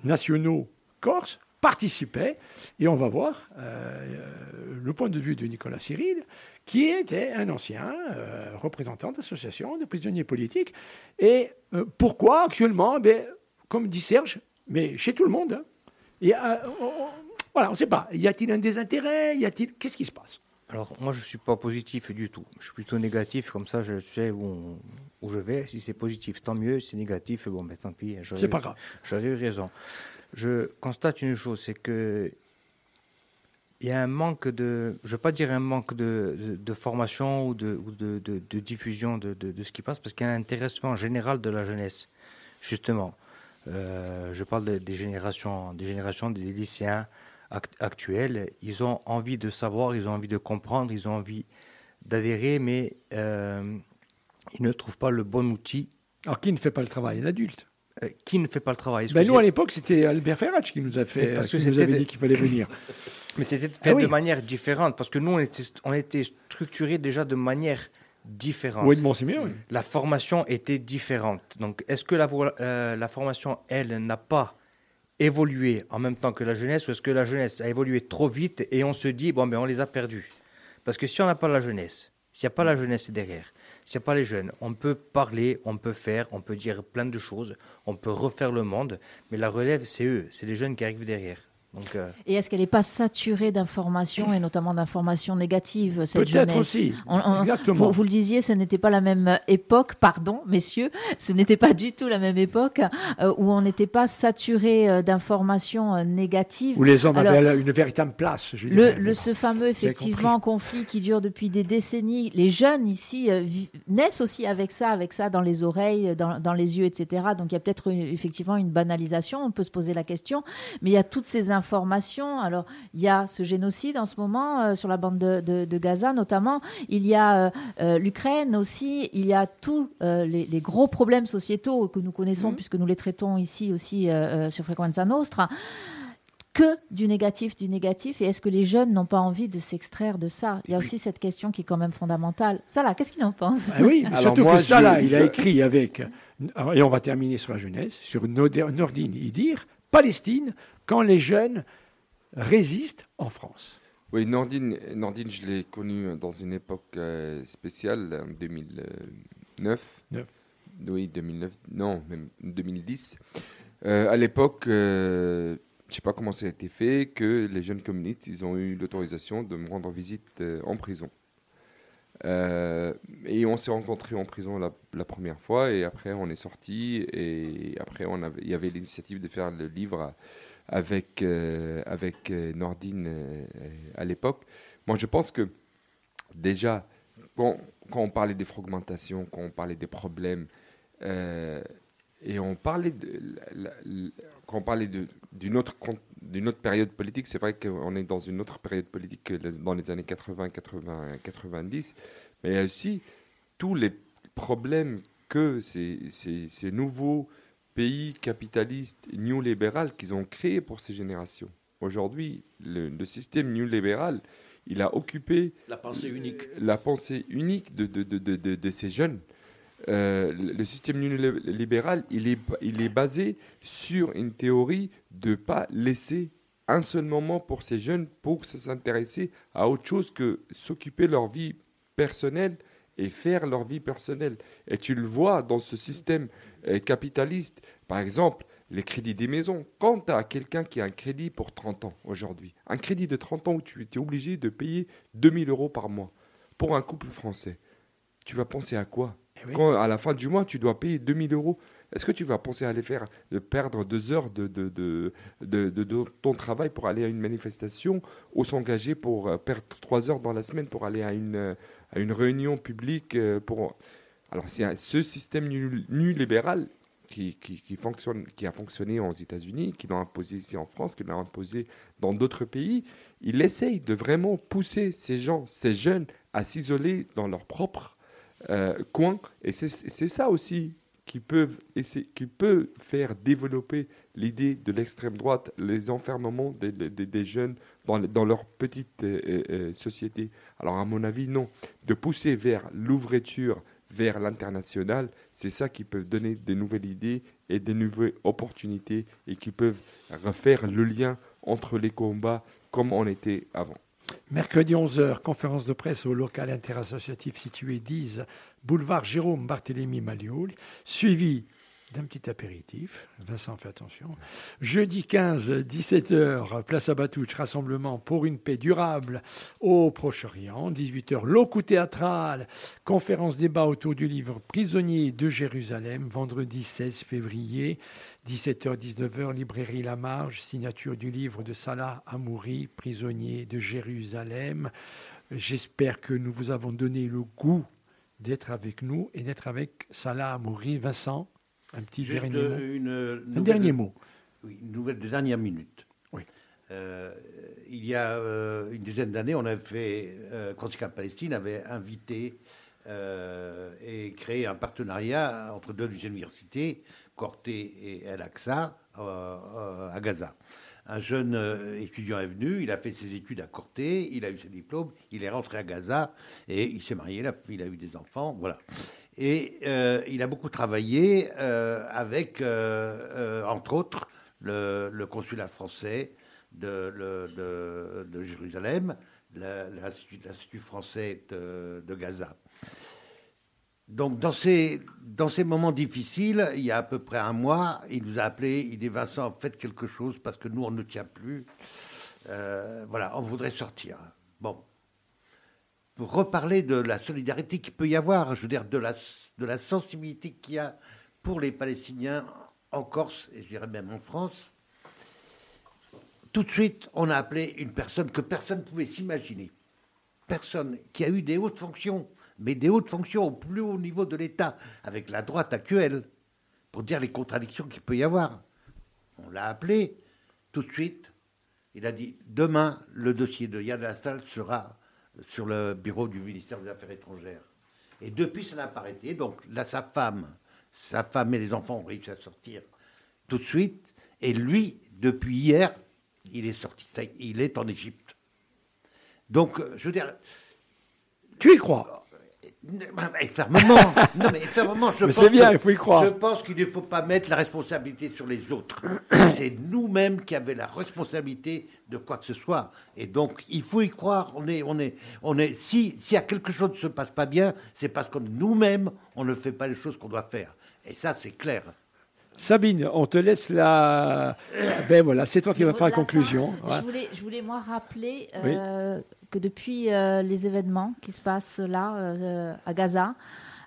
nationaux corses participaient, et on va voir le point de vue de Nicolas Cyril, qui était un ancien représentant d'association de prisonniers politiques. Et pourquoi actuellement? Ben, Comme dit Serge, mais chez tout le monde, hein, il voilà, on ne sait pas. Y a-t-il un désintérêt? Y a-t-il? Qu'est-ce qui se passe? Alors, moi, je ne suis pas positif du tout. Je suis plutôt négatif, comme ça, je sais où, où je vais. Si c'est positif, tant mieux. Si c'est négatif, bon, ben, tant pis. C'est pas grave. J'aurais eu raison. Je constate une chose, c'est que il y a un manque de, je ne veux pas dire un manque de, de, formation ou de, de, de diffusion de, ce qui passe, parce qu'il y a un intéressement général de la jeunesse, justement. Euh, je parle des générations, des générations des lycéens actuels. Ils ont envie de savoir, ils ont envie de comprendre, ils ont envie d'adhérer, mais euh, ils ne trouvent pas le bon outil. Alors qui ne fait pas le travail? L'adulte euh, qui ne fait pas le travail? Ben nous, à l'époque, c'était Albert Ferrach qui nous a fait, parce que nous avait dit qu'il fallait venir. Mais c'était fait ah de manière différente, parce que nous, on était, on était structurés déjà de manière différente. Oui, bon, c'est bien, oui. La formation était différente. Donc, est-ce que la, euh, la formation, elle, n'a pas évolué en même temps que la jeunesse, ou est-ce que la jeunesse a évolué trop vite et on se dit, bon, ben, on les a perdus? Parce que si on n'a pas la jeunesse, s'il n'y a pas la jeunesse derrière, s'il n'y a pas les jeunes, on peut parler, on peut faire, on peut dire plein de choses, on peut refaire le monde, mais la relève, c'est eux, c'est les jeunes qui arrivent derrière. Euh, et est-ce qu'elle n'est pas saturée d'informations et notamment d'informations négatives cette Peut-être aussi. Exactement. Vous, le disiez, ce n'était pas la même époque, pardon, messieurs, ce n'était pas du tout la même époque euh, où on n'était pas saturé euh, d'informations négatives. Où les hommes avaient une véritable place. Je le, le, ce fameux effectivement conflit qui dure depuis des décennies. Les jeunes ici naissent aussi avec ça, avec ça dans les oreilles, dans, dans les yeux, etc. Donc il y a peut-être effectivement une banalisation. On peut se poser la question, mais il y a toutes ces informations informations. Alors, il y a ce génocide en ce moment euh, sur la bande de, Gaza, notamment. Il y a euh, euh, l'Ukraine aussi. Il y a tous les, gros problèmes sociétaux que nous connaissons, mhm. puisque nous les traitons ici aussi sur Frequenza Nostra que du négatif, du négatif Et est-ce que les jeunes n'ont pas envie de s'extraire de ça? Il y a aussi cette question qui est quand même fondamentale. Salah, qu'est-ce qu'il en pense? Ah Oui, surtout que Salah, il a écrit avec, et on va terminer sur la jeunesse, sur Nordine Idir, Palestine, quand les jeunes résistent en France. Oui, Nordine, Nordine je l'ai connu dans une époque euh, spéciale, en 2009. Oui, 2009, non, même 2010. Euh, à l'époque, euh, je ne sais pas comment ça a été fait, que les jeunes communistes, ils ont eu l'autorisation de me rendre visite en prison. et on s'est rencontrés en prison la, la, première fois, et après on est sorti, et après il y avait l'initiative de faire le livre à, avec, euh, avec euh, Nordine euh, à l'époque. Moi, je pense que déjà, quand, on parlait des fragmentations, quand on parlait des problèmes, et on parlait quand on parlait d'une autre, d'une autre période politique, c'est vrai qu'on est dans une autre période politique que dans les années 80, 80, 90, mais il y a aussi tous les problèmes que ces, ces, ces nouveaux pays capitaliste néolibéral qu'ils ont créé pour ces générations. Aujourd'hui, le, système néolibéral, il a occupé la pensée unique, la pensée unique de, de, de, de ces jeunes. Euh, le système néolibéral, il est, il est basé sur une théorie de ne pas laisser un seul moment pour ces jeunes pour s'intéresser à autre chose que s'occuper de leur vie personnelle et faire leur vie personnelle. Et tu le vois dans ce système euh, capitaliste. Par exemple, les crédits des maisons. Quand tu as quelqu'un qui a un crédit pour 30 ans aujourd'hui, un crédit de 30 ans où tu es obligé de payer 2000 euros par mois pour un couple français, tu vas penser à quoi? Eh Quand à la fin du mois, tu dois payer 2000 euros, est-ce que tu vas penser à les faire de perdre deux heures de, de, de, de, ton travail pour aller à une manifestation ou s'engager pour euh, perdre trois heures dans la semaine pour aller à une, à une réunion publique euh, pour alors c'est ce système nu, libéral qui, qui, fonctionne, qui a fonctionné aux États-Unis, qui l'a imposé ici en France, qui l'a imposé dans d'autres pays, il essaye de vraiment pousser ces gens, ces jeunes, à s'isoler dans leur propre euh, coin. Et c'est ça aussi qui, essayer, qui peut faire développer l'idée de l'extrême droite, les enfermements des, des, jeunes dans, dans, leur petite euh, euh, société. Alors à mon avis, non. De pousser vers l'ouverture vers l'international, c'est ça qui peut donner des nouvelles idées et des nouvelles opportunités et qui peuvent refaire le lien entre les combats comme on était avant. Mercredi 11h, conférence de presse au local interassociatif situé 10 boulevard Jérôme Barthélemy Malioul, suivi d'un petit apéritif. Vincent, fais attention. Jeudi 15, 17h, place à Batouche, rassemblement pour une paix durable au Proche-Orient. 18h, locaux théâtral, conférence débat autour du livre Prisonnier de Jérusalem, vendredi 16 février. 17h, 19h, librairie La Marge, signature du livre de Salah Amouri, Prisonnier de Jérusalem. J'espère que nous vous avons donné le goût d'être avec nous et d'être avec Salah Amouri. Vincent un petit dernier mot. Une un dernier mot. Oui, une nouvelle de dernière minute. Oui. Euh, il y a euh, une dizaine d'années, on avait fait, euh, Palestine avait invité euh, et créé un partenariat entre deux universités, Corté et El Aqsa, à Gaza. Un jeune étudiant est venu, il a fait ses études à Corté, il a eu ses diplômes, il est rentré à Gaza et il s'est marié, il a eu des enfants, voilà. Et euh, il a beaucoup travaillé euh, avec, euh, entre autres, le, consulat français de, de, Jérusalem, l'Institut français de, Gaza. Donc, dans ces, dans ces moments difficiles, il y a à peu près un mois, il nous a appelé, il dit Vincent, faites quelque chose parce que nous, on ne tient plus. voilà, on voudrait sortir. Bon, pour reparler de la solidarité qu'il peut y avoir, je veux dire, de la, de la sensibilité qu'il y a pour les Palestiniens en Corse, et je dirais même en France. Tout de suite, on a appelé une personne que personne ne pouvait s'imaginer. Personne qui a eu des hautes fonctions, mais des hautes fonctions au plus haut niveau de l'État, avec la droite actuelle, pour dire les contradictions qu'il peut y avoir. On l'a appelé tout de suite. Il a dit demain, le dossier de Yann sera sur le bureau du ministère des Affaires étrangères. Et depuis, ça n'a pas arrêté. Donc là, sa femme, sa femme et les enfants ont réussi à sortir tout de suite. Et lui, depuis hier, il est sorti. Il est en Égypte. Donc, je veux dire. Tu y crois? Fermement. non, mais fermement, je c'est bien, il faut y croire. Je pense qu'il ne faut pas mettre la responsabilité sur les autres. c'est nous-mêmes qui avons la responsabilité de quoi que ce soit. Et donc, il faut y croire. On est, on est, on est. Si, quelque chose ne se passe pas bien, c'est parce que nous-mêmes, on ne fait pas les choses qu'on doit faire. Et ça, c'est clair. Sabine, on te laisse la. Ben voilà, c'est toi qui vas faire la conclusion. Je, voulais, je, voulais, moi rappeler euh, que depuis euh, les événements qui se passent là, euh, à Gaza,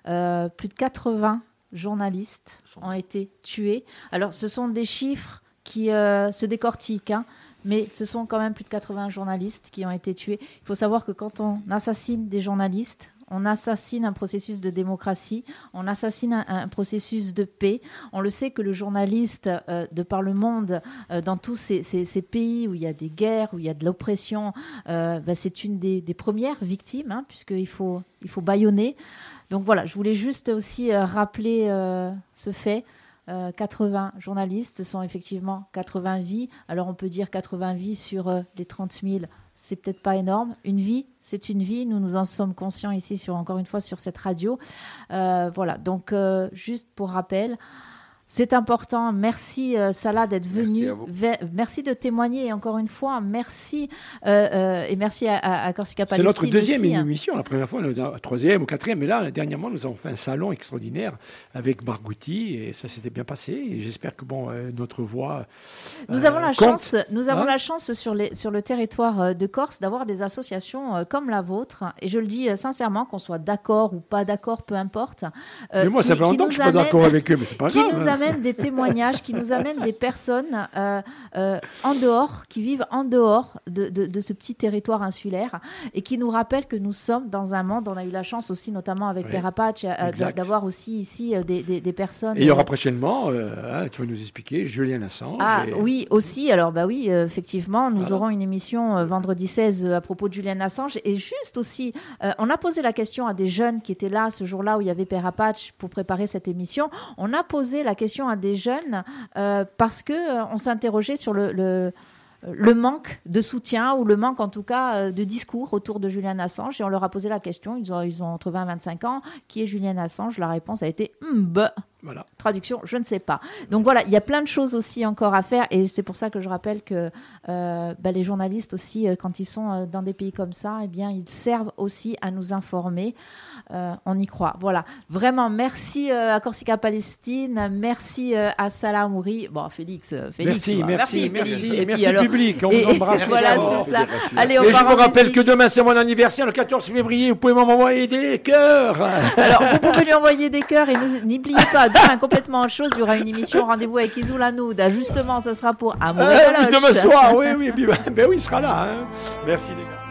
plus de 80 journalistes ont été tués. Alors, ce sont des chiffres qui se décortiquent. Hein, mais ce sont quand même plus de 80 journalistes qui ont été tués. Il faut savoir que quand on assassine des journalistes, on assassine un processus de démocratie, on assassine un, processus de paix. On le sait que le journaliste, euh, de par le monde, euh, dans tous ces, pays où il y a des guerres, où il y a de l'oppression, euh, bah, c'est une des, premières victimes, hein, puisqu'il faut, il faut bâillonner. Donc voilà, je voulais juste aussi rappeler ce fait. 80 journalistes sont effectivement 80 vies. Alors on peut dire 80 vies sur les 30 000 c'est peut-être pas énorme. Une vie, c'est une vie. Nous nous en sommes conscients ici, sur, encore une fois, sur cette radio. Euh, voilà. Donc, euh, juste pour rappel, c'est important. Merci euh, Salah d'être venu. Merci, de témoigner. Et encore une fois, merci euh, euh, et merci à, à, Corsica Palestine. C'est notre deuxième hein. émission. La première fois, la troisième ou quatrième. Mais là, dernièrement, nous avons fait un salon extraordinaire avec Bargouti et ça s'était bien passé. Et j'espère que bon, notre voix. Nous avons la chance. Nous avons hein la chance sur les sur le territoire de Corse d'avoir des associations comme la vôtre. Et je le dis sincèrement, qu'on soit d'accord ou pas d'accord, peu importe. mais moi, ça fait longtemps que je suis pas d'accord avec eux, mais c'est pas grave amène des témoignages, qui nous amènent des personnes euh, euh, en dehors, qui vivent en dehors de, de, ce petit territoire insulaire et qui nous rappellent que nous sommes dans un monde. On a eu la chance aussi, notamment avec oui, euh, d'avoir aussi ici des, des, des, personnes. Et il y aura prochainement, hein, tu vas nous expliquer, Julien Assange. Ah oui, aussi. Alors, bah oui, effectivement, nous aurons une émission vendredi 16 à propos de Julien Assange. Et juste aussi, on a posé la question à des jeunes qui étaient là ce jour-là où il y avait Père pour préparer cette émission. On a posé la question à des jeunes euh, parce que euh, on s'interrogeait sur le, manque de soutien ou le manque en tout cas euh, de discours autour de Julian Assange. Et on leur a posé la question, ils ont, ils ont entre 20 et 25 ans, qui est Julian Assange? La réponse a été mb. Voilà. Traduction, je ne sais pas. Donc voilà, il y a plein de choses aussi encore à faire et c'est pour ça que je rappelle que bah, les journalistes aussi, quand ils sont dans des pays comme ça, eh bien, ils servent aussi à nous informer, euh, on y croit. Voilà. Vraiment, merci euh, à Corsica Palestine. Merci euh, à Salah Mouri. Bon, Félix, Félix. Merci, merci, merci, merci, merci public. Hein, on vous embrasse. Voilà, c'est ça. Allez, on Et je vous rappelle que demain, c'est mon anniversaire, le 14 février. Vous pouvez m'envoyer des cœurs. Alors, vous pouvez lui envoyer des cœurs et n'oubliez pas, demain, complètement en chose, il y aura une émission Rendez-vous avec Isou Lanouda. Ah, justement, ça sera pour Amour et ah Demain soir, oui, oui. Ben oui, il sera là. Hein. Merci, les gars.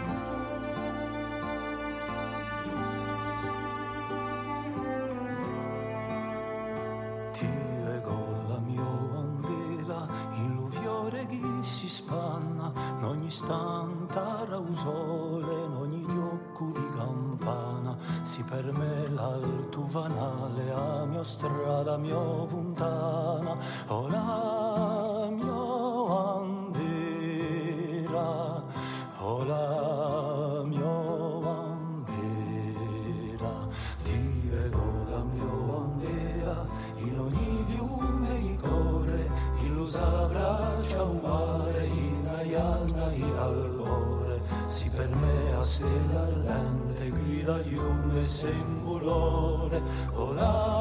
sembolore, olare.